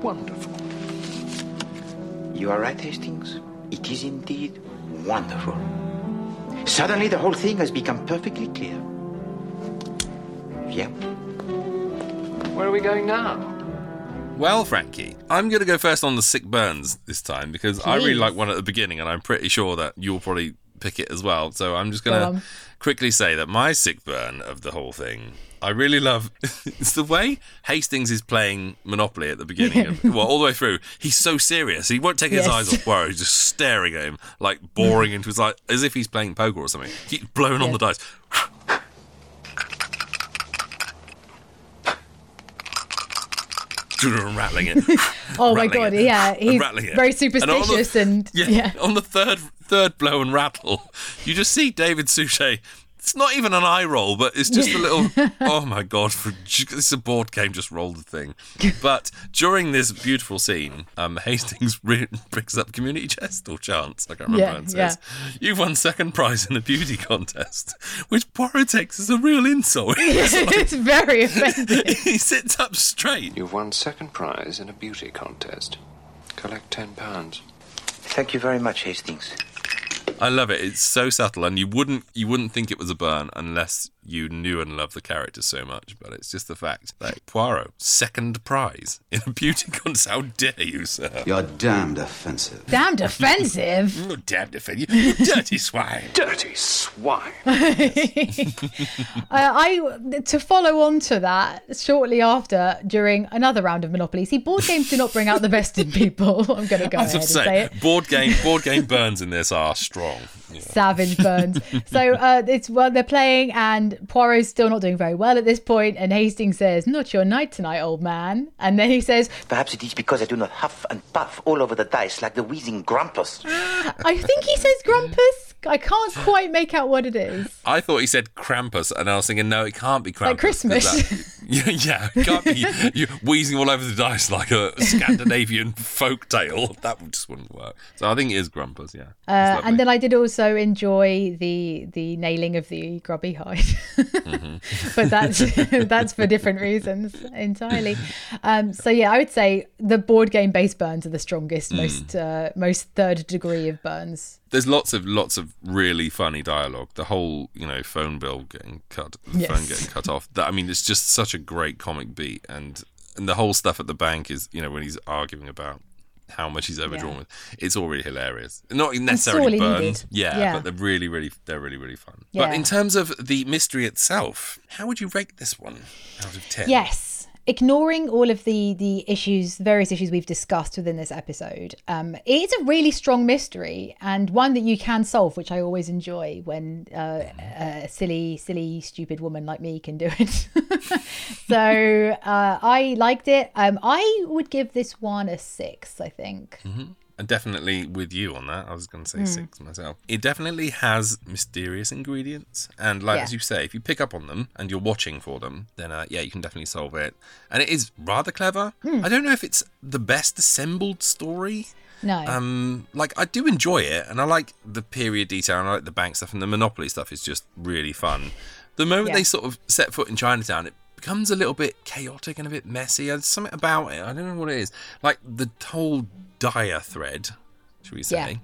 Speaker 12: Wonderful.
Speaker 4: You are right, Hastings. It is indeed wonderful. Suddenly, the whole thing has become perfectly clear. Yeah.
Speaker 14: Where are we going now?
Speaker 2: Well, Frankie, I'm going to go first on the sick burns this time because I really like one at the beginning, and I'm pretty sure that you'll probably pick it as well. So I'm just going to quickly say that my sick burn of the whole thing. I really love it's the way Hastings is playing Monopoly at the beginning, of, well, all the way through. He's so serious; he won't take his
Speaker 14: Yes.
Speaker 2: eyes off Poirot. He's just staring at him, like boring into his like as if he's playing poker or something. He's blowing on the dice. Rattling it.
Speaker 1: Oh my god,
Speaker 2: it,
Speaker 1: yeah, he's
Speaker 2: rattling it.
Speaker 1: very
Speaker 2: And on the-
Speaker 1: superstitious and,
Speaker 2: yeah,
Speaker 1: yeah.
Speaker 2: on the third third blow and rattle, you just see David Suchet. It's not even an eye roll, but it's just a little. oh my god! For, it's a board game. Just roll the thing. But during this beautiful scene, um, Hastings re- picks up community chest or chance. I can't remember.
Speaker 1: Yeah,
Speaker 2: and says, "You've won second prize in a beauty contest," which Poirot takes as a real insult.
Speaker 1: it's very offensive.
Speaker 2: he sits up straight.
Speaker 12: You've won second prize in a beauty contest. Collect ten pounds.
Speaker 4: Thank you very much, Hastings.
Speaker 2: I love it. It's so subtle, and you wouldn't you wouldn't think it was a burn unless you knew and loved the character so much. But it's just the fact that Poirot second prize in a beauty contest. How dare you, sir?
Speaker 3: You're damned offensive.
Speaker 1: Damned offensive.
Speaker 2: Oh, damned offensive, you dirty swine!
Speaker 12: Dirty swine!
Speaker 1: Uh, I to follow on to that shortly after during another round of Monopoly. See, board games do not bring out the best in people. I'm going to go
Speaker 2: I
Speaker 1: ahead
Speaker 2: have
Speaker 1: and
Speaker 2: to
Speaker 1: say
Speaker 2: say,
Speaker 1: it.
Speaker 2: board game board game burns in this are strong. Yeah.
Speaker 1: Savage burns. so uh, it's well they're playing, and Poirot's still not doing very well at this point. And Hastings says, "Not your night tonight, old man." And then he says,
Speaker 4: Perhaps it is because I do not huff and puff all over the dice like the wheezing Grumpus.
Speaker 1: "I think he says Grumpus." I can't quite make out what it is.
Speaker 2: I thought he said Krampus, and I was thinking, no, it can't be Krampus.
Speaker 1: Like Christmas.
Speaker 2: that- yeah, yeah, it can't be you wheezing all over the dice like a Scandinavian folk tale. That just wouldn't work. So I think it is Grumpus, yeah.
Speaker 1: Uh, and then I did also enjoy the the nailing of the grubby hide,
Speaker 2: Mm-hmm.
Speaker 1: but that's that's for different reasons entirely. Um, so yeah, I would say the board game based burns are the strongest,
Speaker 2: Mm.
Speaker 1: most uh, most third degree of burns.
Speaker 2: There's lots of lots of really funny dialogue. The whole, you know, phone bill getting cut, the
Speaker 1: Yes.
Speaker 2: phone getting cut off. That I mean, it's just such a great comic beat, and and the whole stuff at the bank is, you know, when he's arguing about how much he's overdrawn
Speaker 1: Yeah.
Speaker 2: with. It's all really hilarious. Not necessarily
Speaker 1: needed.
Speaker 2: yeah,
Speaker 1: Yeah.
Speaker 2: but they're really, really, they're really, really fun.
Speaker 1: Yeah.
Speaker 2: But in terms of the mystery itself, how would you rate this one out of ten?
Speaker 1: Yes. Ignoring all of the the issues, various issues we've discussed within this episode, um, it's a really strong mystery and one that you can solve, which I always enjoy when uh, a silly, silly, stupid woman like me can do it. so uh, I liked it. Um, I would give this one a six. I think.
Speaker 2: hmm Definitely with you on that, I was going to say
Speaker 1: Mm.
Speaker 2: six myself. It definitely has mysterious ingredients, and like
Speaker 1: Yeah.
Speaker 2: as you say, if you pick up on them and you're watching for them, then uh, yeah, you can definitely solve it. And it is rather clever.
Speaker 1: Hmm.
Speaker 2: I don't know if it's the best assembled story.
Speaker 1: No.
Speaker 2: Um, like I do enjoy it, and I like the period detail, and I like the bank stuff, and the Monopoly stuff is just really fun. The moment
Speaker 1: Yeah.
Speaker 2: they sort of set foot in Chinatown, it becomes a little bit chaotic and a bit messy. There's something about it. I don't know what it is. Like the whole Dyer thread, should we say?
Speaker 1: Yeah.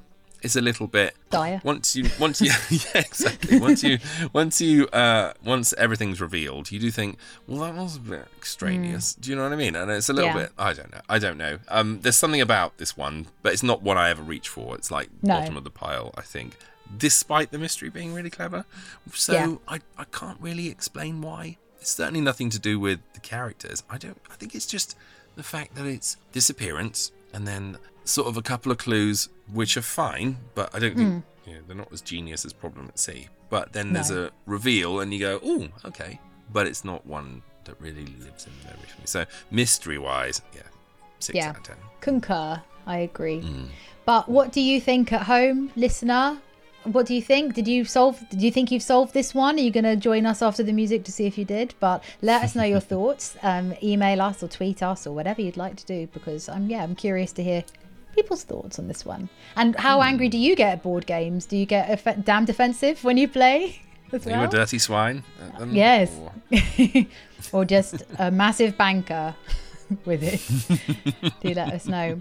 Speaker 2: It's a little bit
Speaker 1: Dire.
Speaker 2: Once you, once you, yeah, exactly. Once you, once you, uh, once everything's revealed, you do think, well, that was a bit extraneous. Do you know what I mean? And it's a little
Speaker 1: Yeah.
Speaker 2: bit. I don't know. I don't know. Um, there's something about this one, but it's not what I ever reach for. It's like
Speaker 1: No.
Speaker 2: bottom of the pile, I think. Despite the mystery being really clever, so
Speaker 1: Yeah.
Speaker 2: I, I can't really explain why. It's certainly nothing to do with the characters. I don't. I think it's just the fact that it's disappearance and then sort of a couple of clues which are fine, but I don't think
Speaker 1: Mm.
Speaker 2: you know, they're not as genius as Problem at Sea. But then there's
Speaker 1: No.
Speaker 2: a reveal, and you go, "Oh, okay," but it's not one that really lives in memory for me. So mystery-wise, yeah, six
Speaker 1: Yeah.
Speaker 2: out of ten.
Speaker 1: Concur. I agree.
Speaker 2: Mm.
Speaker 1: But what do you think at home, listener? What do you think? Did you solve? Did you think you've solved this one? Are you going to join us after the music to see if you did? But let us know your thoughts. Um, email us or tweet us or whatever you'd like to do because I'm yeah I'm curious to hear people's thoughts on this one. And how
Speaker 2: Hmm.
Speaker 1: angry do you get at board games? Do you get off- damn defensive when you play? As
Speaker 2: Are you a dirty swine? at them,
Speaker 1: Yes.
Speaker 2: or-
Speaker 1: or just a massive banker with it. do let us know.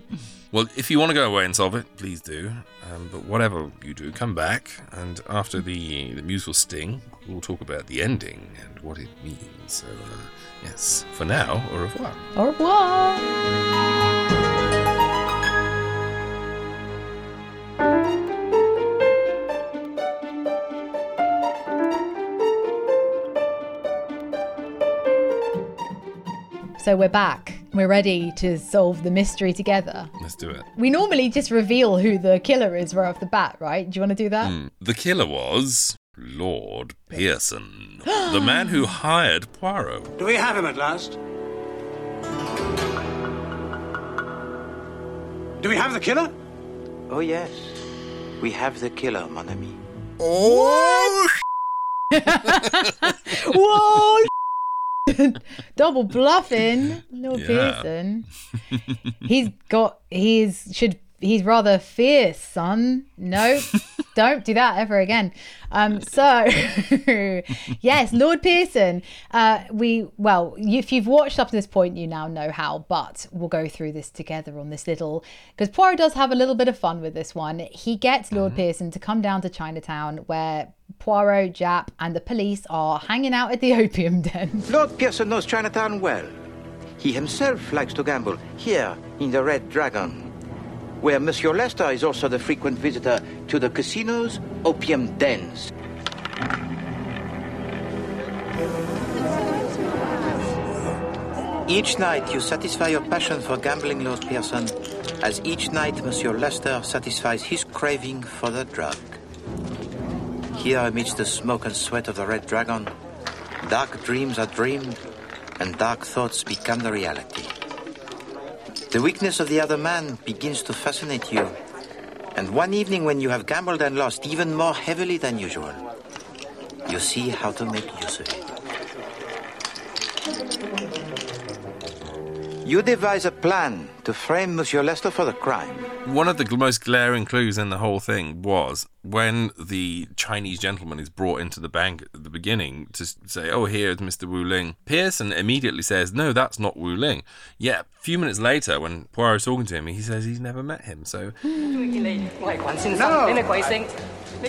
Speaker 2: Well, if you want to go away and solve it, please do. Um, but whatever you do, come back, and after the the musical sting, we'll talk about the ending and what it means. So, uh, yes, for now, au revoir.
Speaker 1: Au revoir. So we're back. We're ready to solve the mystery together.
Speaker 2: Let's do it.
Speaker 1: We normally just reveal who the killer is right off the bat, right? Do you want to do that?
Speaker 2: Hmm. The killer was Lord Pearson, the man who hired Poirot.
Speaker 8: Do we have him at last? Do we have the killer?
Speaker 4: Oh, yes. We have the killer, mon ami.
Speaker 2: Oh!
Speaker 1: Whoa! Double bluffing, Lord
Speaker 2: Yeah.
Speaker 1: Pearson. He's got. He's should. He's rather fierce, son. No, don't do that ever again. Um. So, yes, Lord Pearson. Uh. We well, if you've watched up to this point, you now know how. But we'll go through this together on this little because Poirot does have a little bit of fun with this one. He gets Lord Pearson to come down to Chinatown where Poirot, Japp, and the police are hanging out at the opium den.
Speaker 4: Lord Pearson knows Chinatown well. He himself likes to gamble here in the Red Dragon, where Monsieur Lester is also the frequent visitor to the casinos, opium dens. Each night you satisfy your passion for gambling, Lord Pearson, as each night Monsieur Lester satisfies his craving for the drug. Here amidst the smoke and sweat of the Red Dragon, dark dreams are dreamed and dark thoughts become the reality. The weakness of the other man begins to fascinate you, And one evening when you have gambled and lost even more heavily than usual, you see how to make use of it. You devise a plan to frame Monsieur Lester for the crime.
Speaker 2: One of the most glaring clues in the whole thing was when the Chinese gentleman is brought into the bank at the beginning to say, Oh, here's Mr. Wu Ling. Pearson immediately says, No, that's not Wu Ling. Yet a few minutes later, when Poirot is talking to him, he says he's never met him. So.
Speaker 8: No,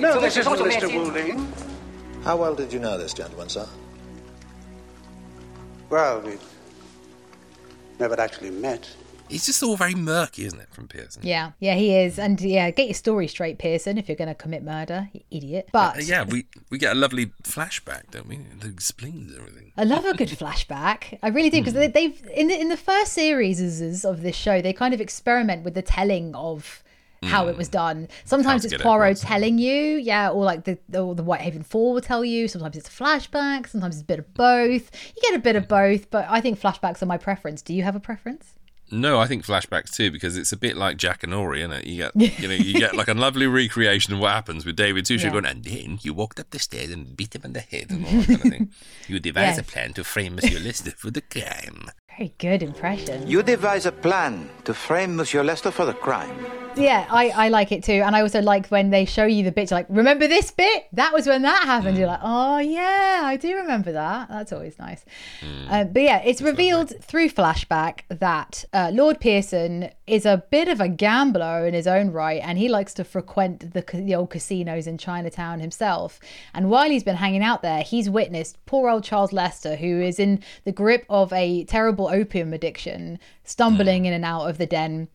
Speaker 8: no this
Speaker 9: is
Speaker 8: Mr. Wu Ling.
Speaker 12: How well did you know this gentleman, sir?
Speaker 8: Well, we never actually met.
Speaker 2: it's just all very murky, isn't it, from Pearson?
Speaker 1: Yeah, yeah, he is. And yeah, get your story straight, Pearson, if you're going to commit murder, you idiot. But
Speaker 2: Uh, yeah, we we get a lovely flashback, don't we? That explains everything.
Speaker 1: I love a good flashback. I really do because they, they've in the in the first series of this show, they kind of experiment with the telling of how it mm. was done. Sometimes it's
Speaker 2: get it
Speaker 1: Poirot telling you, yeah, or like the the, the Whitehaven Four will tell you. Sometimes it's a flashback. Sometimes it's a bit of both. You get a bit of mm. both, but I think flashbacks are my preference. Do you have a preference?
Speaker 2: No, I think flashbacks too because it's a bit like Jackanory, isn't it? You get, you know, you get like a lovely recreation of what happens with David Suchet
Speaker 1: Yeah.
Speaker 2: going, and then you walked up the stairs and beat him on the head and all that kind of thing. You devise
Speaker 1: Yes.
Speaker 2: a plan to frame Monsieur Lister for the crime.
Speaker 1: Very good impression.
Speaker 4: You devise a plan to frame Monsieur Lester for the crime.
Speaker 1: Yeah, I, I like it too. And I also like when they show you the bit, like, remember this bit? That was when that happened. You're like, oh, yeah, I do remember that. That's always nice. Uh, but yeah, it's revealed through flashback that uh, Lord Pearson is a bit of a gambler in his own right and he likes to frequent the, the old casinos in Chinatown himself. And while he's been hanging out there, he's witnessed poor old Charles Lester, who is in the grip of a terrible opium addiction, stumbling mm. in and out of the den.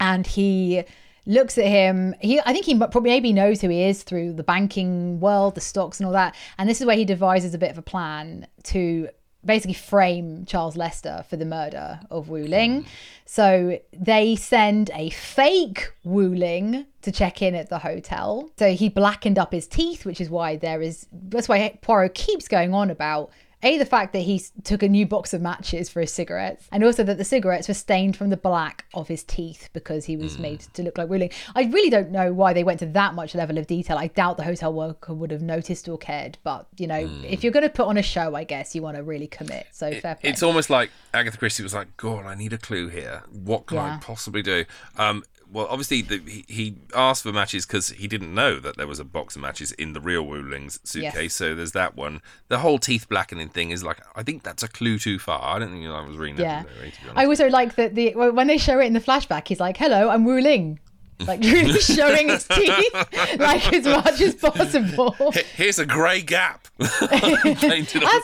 Speaker 1: And he looks at him he i think he probably maybe knows who he is through the banking world the stocks and all that. And this is where he devises a bit of a plan to basically frame charles lester for the murder of wu hmm. ling. So they send a fake wu ling to check in at the hotel. So he blackened up his teeth which is why there is that's why poirot keeps going on about a, the fact that he took a new box of matches for his cigarettes, and also that the cigarettes were stained from the black of his teeth because he was made to look like Wu Ling. I really don't know why they went to that much level of detail. I doubt the hotel worker would have noticed or cared, but you know, if you're going to put on a show, I guess you want to really commit. So fair play.
Speaker 2: It's almost like Agatha Christie was like, God, I need a clue here. What can
Speaker 1: Yeah.
Speaker 2: I possibly do? Um, well, obviously, the, he, he asked for matches because he didn't know that there was a box of matches in the real Wu Ling's suitcase.
Speaker 1: Yes.
Speaker 2: So there's that one. The whole teeth blackening thing is like, I think that's a clue too far. I don't think I was reading
Speaker 1: yeah.
Speaker 2: that. from memory, to be.
Speaker 1: I also like that the when they show it in the flashback, he's like, "Hello, I'm Wu Ling." Like really showing his teeth like as much as possible.
Speaker 2: Here's a grey gap.
Speaker 1: As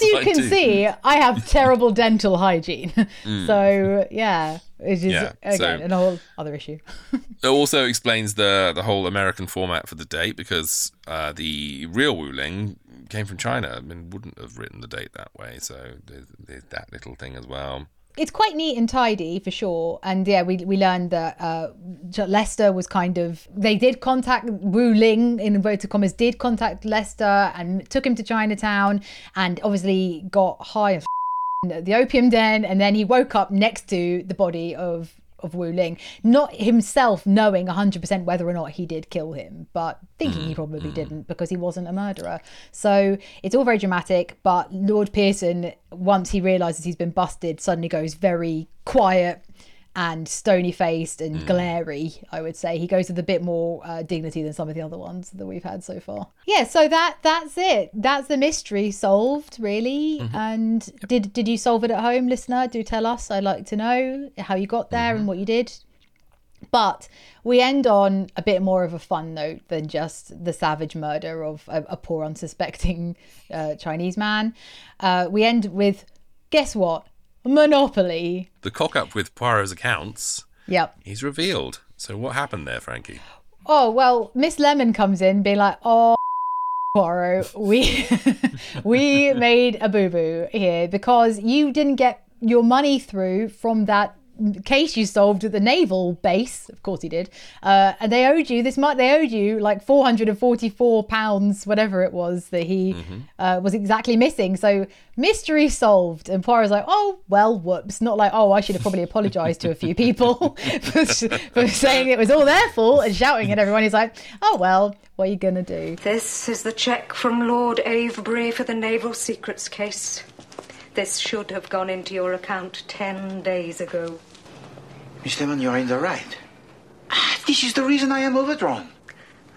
Speaker 1: you can
Speaker 2: tooth.
Speaker 1: see, I have terrible dental hygiene. So yeah, it's just
Speaker 2: Yeah,
Speaker 1: again
Speaker 2: so-
Speaker 1: an whole other issue.
Speaker 2: It also explains the the whole American format for the date because uh, the real Wu Ling came from China. I mean, wouldn't have written the date that way. So there's, there's that little thing as well.
Speaker 1: It's quite neat and tidy for sure. And yeah, we we learned that uh, Lester was kind of they did contact Wu Ling in inverted commas did contact Lester and took him to Chinatown and obviously got high of the opium den and then he woke up next to the body of of Wu Ling, not himself knowing 100% whether or not he did kill him, but thinking he mm, probably mm. didn't because he wasn't a murderer. So it's all very dramatic, but Lord Pearson, once he realizes he's been busted, suddenly goes very quiet and stony faced and glary, I would say. He goes with a bit more uh, dignity than some of the other ones that we've had so far. Yeah, so that that's it. That's the mystery solved, really. And did did you solve it at home, listener? Do tell us. I'd like to know how you got there and what you did. But we end on a bit more of a fun note than just the savage murder of a, a poor, unsuspecting uh, Chinese man. Uh, we end with, guess what? Monopoly.
Speaker 2: The cock up with Poirot's accounts,
Speaker 1: Yep.
Speaker 2: he's revealed. So what happened there, Frankie?
Speaker 1: Oh well, Miss Lemon comes in, being like, "Oh, Poirot, we we made a boo boo here because you didn't get your money through from that case you solved at the naval base. Of course he did. Uh, and they owed you this much. They owed you like four hundred and forty-four pounds, whatever it was that he uh, was exactly missing. So mystery solved. And Poirot's like, oh well, whoops. Not like, oh, I should have probably apologized to a few people for, for saying it was all their fault and shouting at everyone. He's like, oh well, what are you gonna do?
Speaker 11: This is the cheque from Lord Avebury for the Naval Secrets case. This should have gone into your account ten days ago.
Speaker 4: Miss Lemon, you're in the right. Ah, This is the reason I am overdrawn.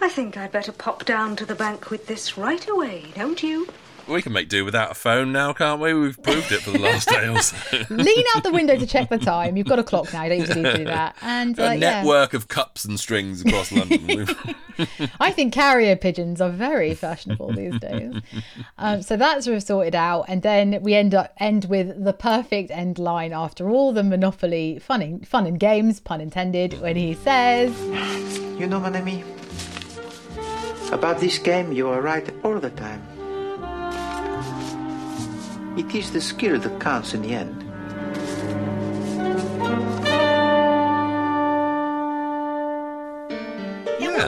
Speaker 11: I think I'd better pop down to the bank with this right away, don't you?
Speaker 2: We can make do without a phone now, can't we? We've proved it for the last day or so.
Speaker 1: Lean out the window to check the time. You've got a clock now. You don't usually need to do that. And uh,
Speaker 2: a
Speaker 1: yeah.
Speaker 2: network of cups and strings across London.
Speaker 1: I think carrier pigeons are very fashionable these days. Um, so that's sort of sorted out, and then we end up end with the perfect end line after all the Monopoly fun and, fun and games, pun intended, when he says,
Speaker 4: You know, mon ami, about this game, you are right all the time. It is the skill that counts in the end.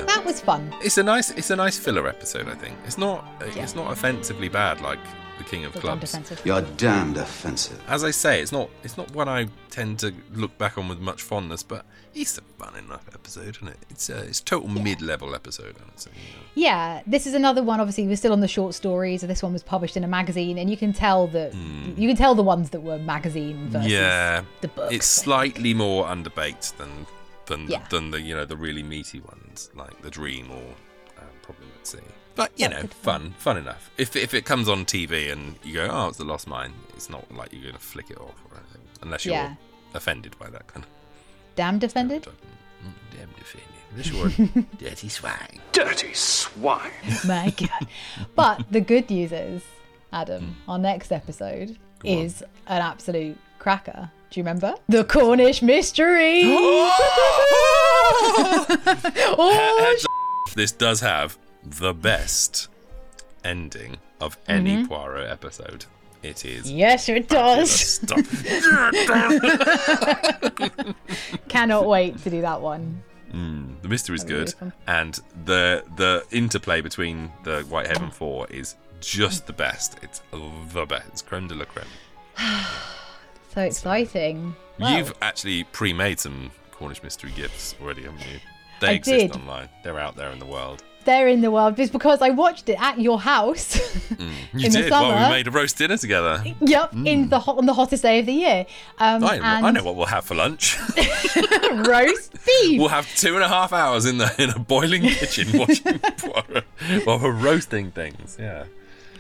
Speaker 1: "Yeah, that was fun."
Speaker 2: It's a nice, it's a nice filler episode. I think it's not, it's not offensively bad like the King of
Speaker 1: Damned
Speaker 2: Clubs.
Speaker 1: offensive.
Speaker 3: You're damned offensive.
Speaker 2: As I say, it's not, it's not one I tend to look back on with much fondness, but it's a fun enough episode, isn't it? It's a, it's total mid-level episode. I would say.
Speaker 1: Yeah, this is another one. Obviously, we're still on the short stories. So this one was published in a magazine, and you can tell that hmm. you can tell the ones that were magazine versus
Speaker 2: yeah,
Speaker 1: the book.
Speaker 2: it's slightly more underbaked than than
Speaker 1: Yeah.
Speaker 2: than the you know the really meaty ones like the Dream or um, Problem at Sea. But you know, fun, fun enough. If if it comes on TV and you go, oh, it's the Lost Mine, it's not like you're going to flick it off or anything, unless you're
Speaker 1: Yeah.
Speaker 2: offended by that kind of
Speaker 1: damned offended.
Speaker 2: damn offended. Unless you're dirty swine.
Speaker 7: Dirty swine.
Speaker 1: My God. But the good news is, Adam, our next episode is an absolute cracker. Do you remember? The Cornish Mystery. oh,
Speaker 2: This does have the best ending of any
Speaker 1: Mhm.
Speaker 2: Poirot episode. It is.
Speaker 1: yes, it does. Cannot wait to do that one.
Speaker 2: Mm, the mystery
Speaker 1: That'll
Speaker 2: good, and the the interplay between the Whitehaven Four is just the best. It's the best. It's creme de la creme.
Speaker 1: So exciting. Wow.
Speaker 2: You've actually pre-made some Cornish mystery gifts already, haven't you? They
Speaker 1: I
Speaker 2: exist
Speaker 1: did.
Speaker 2: online. They're out there in the world.
Speaker 1: They're in the world just because I watched it at your house.
Speaker 2: You
Speaker 1: In the
Speaker 2: did. Well,
Speaker 1: summer.
Speaker 2: we made a roast dinner together.
Speaker 1: yep, in the hot on the hottest day of the year. Um,
Speaker 2: Mm. I,
Speaker 1: and
Speaker 2: I know what we'll have for lunch.
Speaker 1: roast beef.
Speaker 2: we'll have two and a half hours in the in a boiling kitchen watching while we're roasting things. Yeah.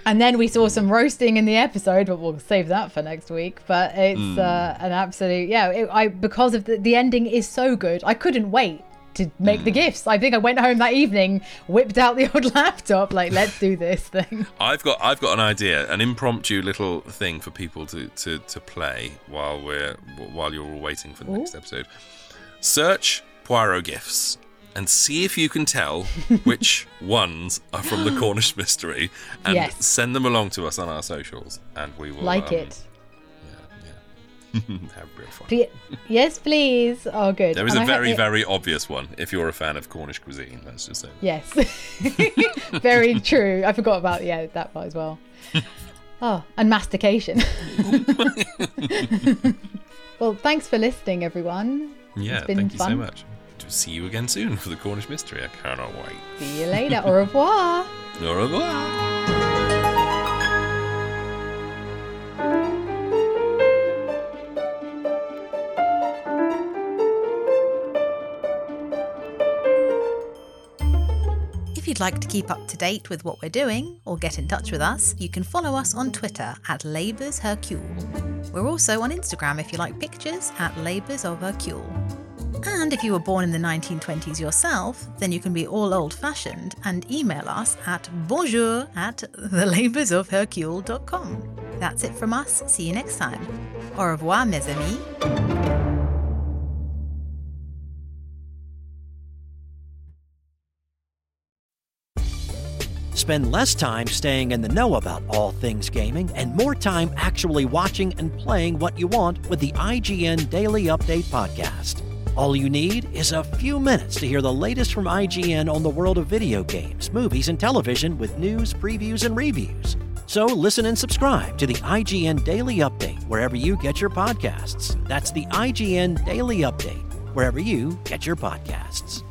Speaker 1: And then we saw some roasting in the episode, but we'll save that for next week. But it's
Speaker 2: Mm.
Speaker 1: uh, an absolute yeah. It, I because of the, the ending is so good, I couldn't wait to make the
Speaker 2: Mm.
Speaker 1: gifts. I think I went home that evening, whipped out the old laptop, like let's do this thing.
Speaker 2: I've got I've got an idea, an impromptu little thing for people to to, to play while we're while you're all waiting for the next episode. Search Poirot gifts and see if you can tell which ones are from the Cornish mystery, and
Speaker 1: Yes.
Speaker 2: send them along to us on our socials, and we will
Speaker 1: like
Speaker 2: um,
Speaker 1: it. Yeah, yeah.
Speaker 2: Have real fun.
Speaker 1: Yes, please. Oh, good.
Speaker 2: There is
Speaker 1: And
Speaker 2: a
Speaker 1: I
Speaker 2: very
Speaker 1: it-
Speaker 2: very obvious one if you're a fan of Cornish cuisine. Let's just say.
Speaker 1: Yes. Very true. I forgot about yeah that part as well. Oh, and mastication. well, thanks for listening, everyone.
Speaker 2: Yeah,
Speaker 1: it's been
Speaker 2: thank you
Speaker 1: fun.
Speaker 2: so much. To see you again soon for the Cornish mystery. I cannot wait.
Speaker 1: See you later. Au revoir.
Speaker 2: Au revoir.
Speaker 16: If you'd like to keep up to date with what we're doing or get in touch with us, you can follow us on Twitter at Labours Hercule. We're also on Instagram if you like pictures at Labours of Hercule. And if you were born in the 1920s yourself, then you can be all old fashioned and email us at bonjour at thelaboursofhercule.com. That's it from us. See you next time. Au revoir, mes amis.
Speaker 17: Spend less time staying in the know about all things gaming and more time actually watching and playing what you want with the IGN Daily Update podcast. All you need is a few minutes to hear the latest from IGN on the world of video games, movies, and television with news, previews, and reviews. So listen and subscribe to the IGN Daily Update wherever you get your podcasts. That's the IGN Daily Update wherever you get your podcasts.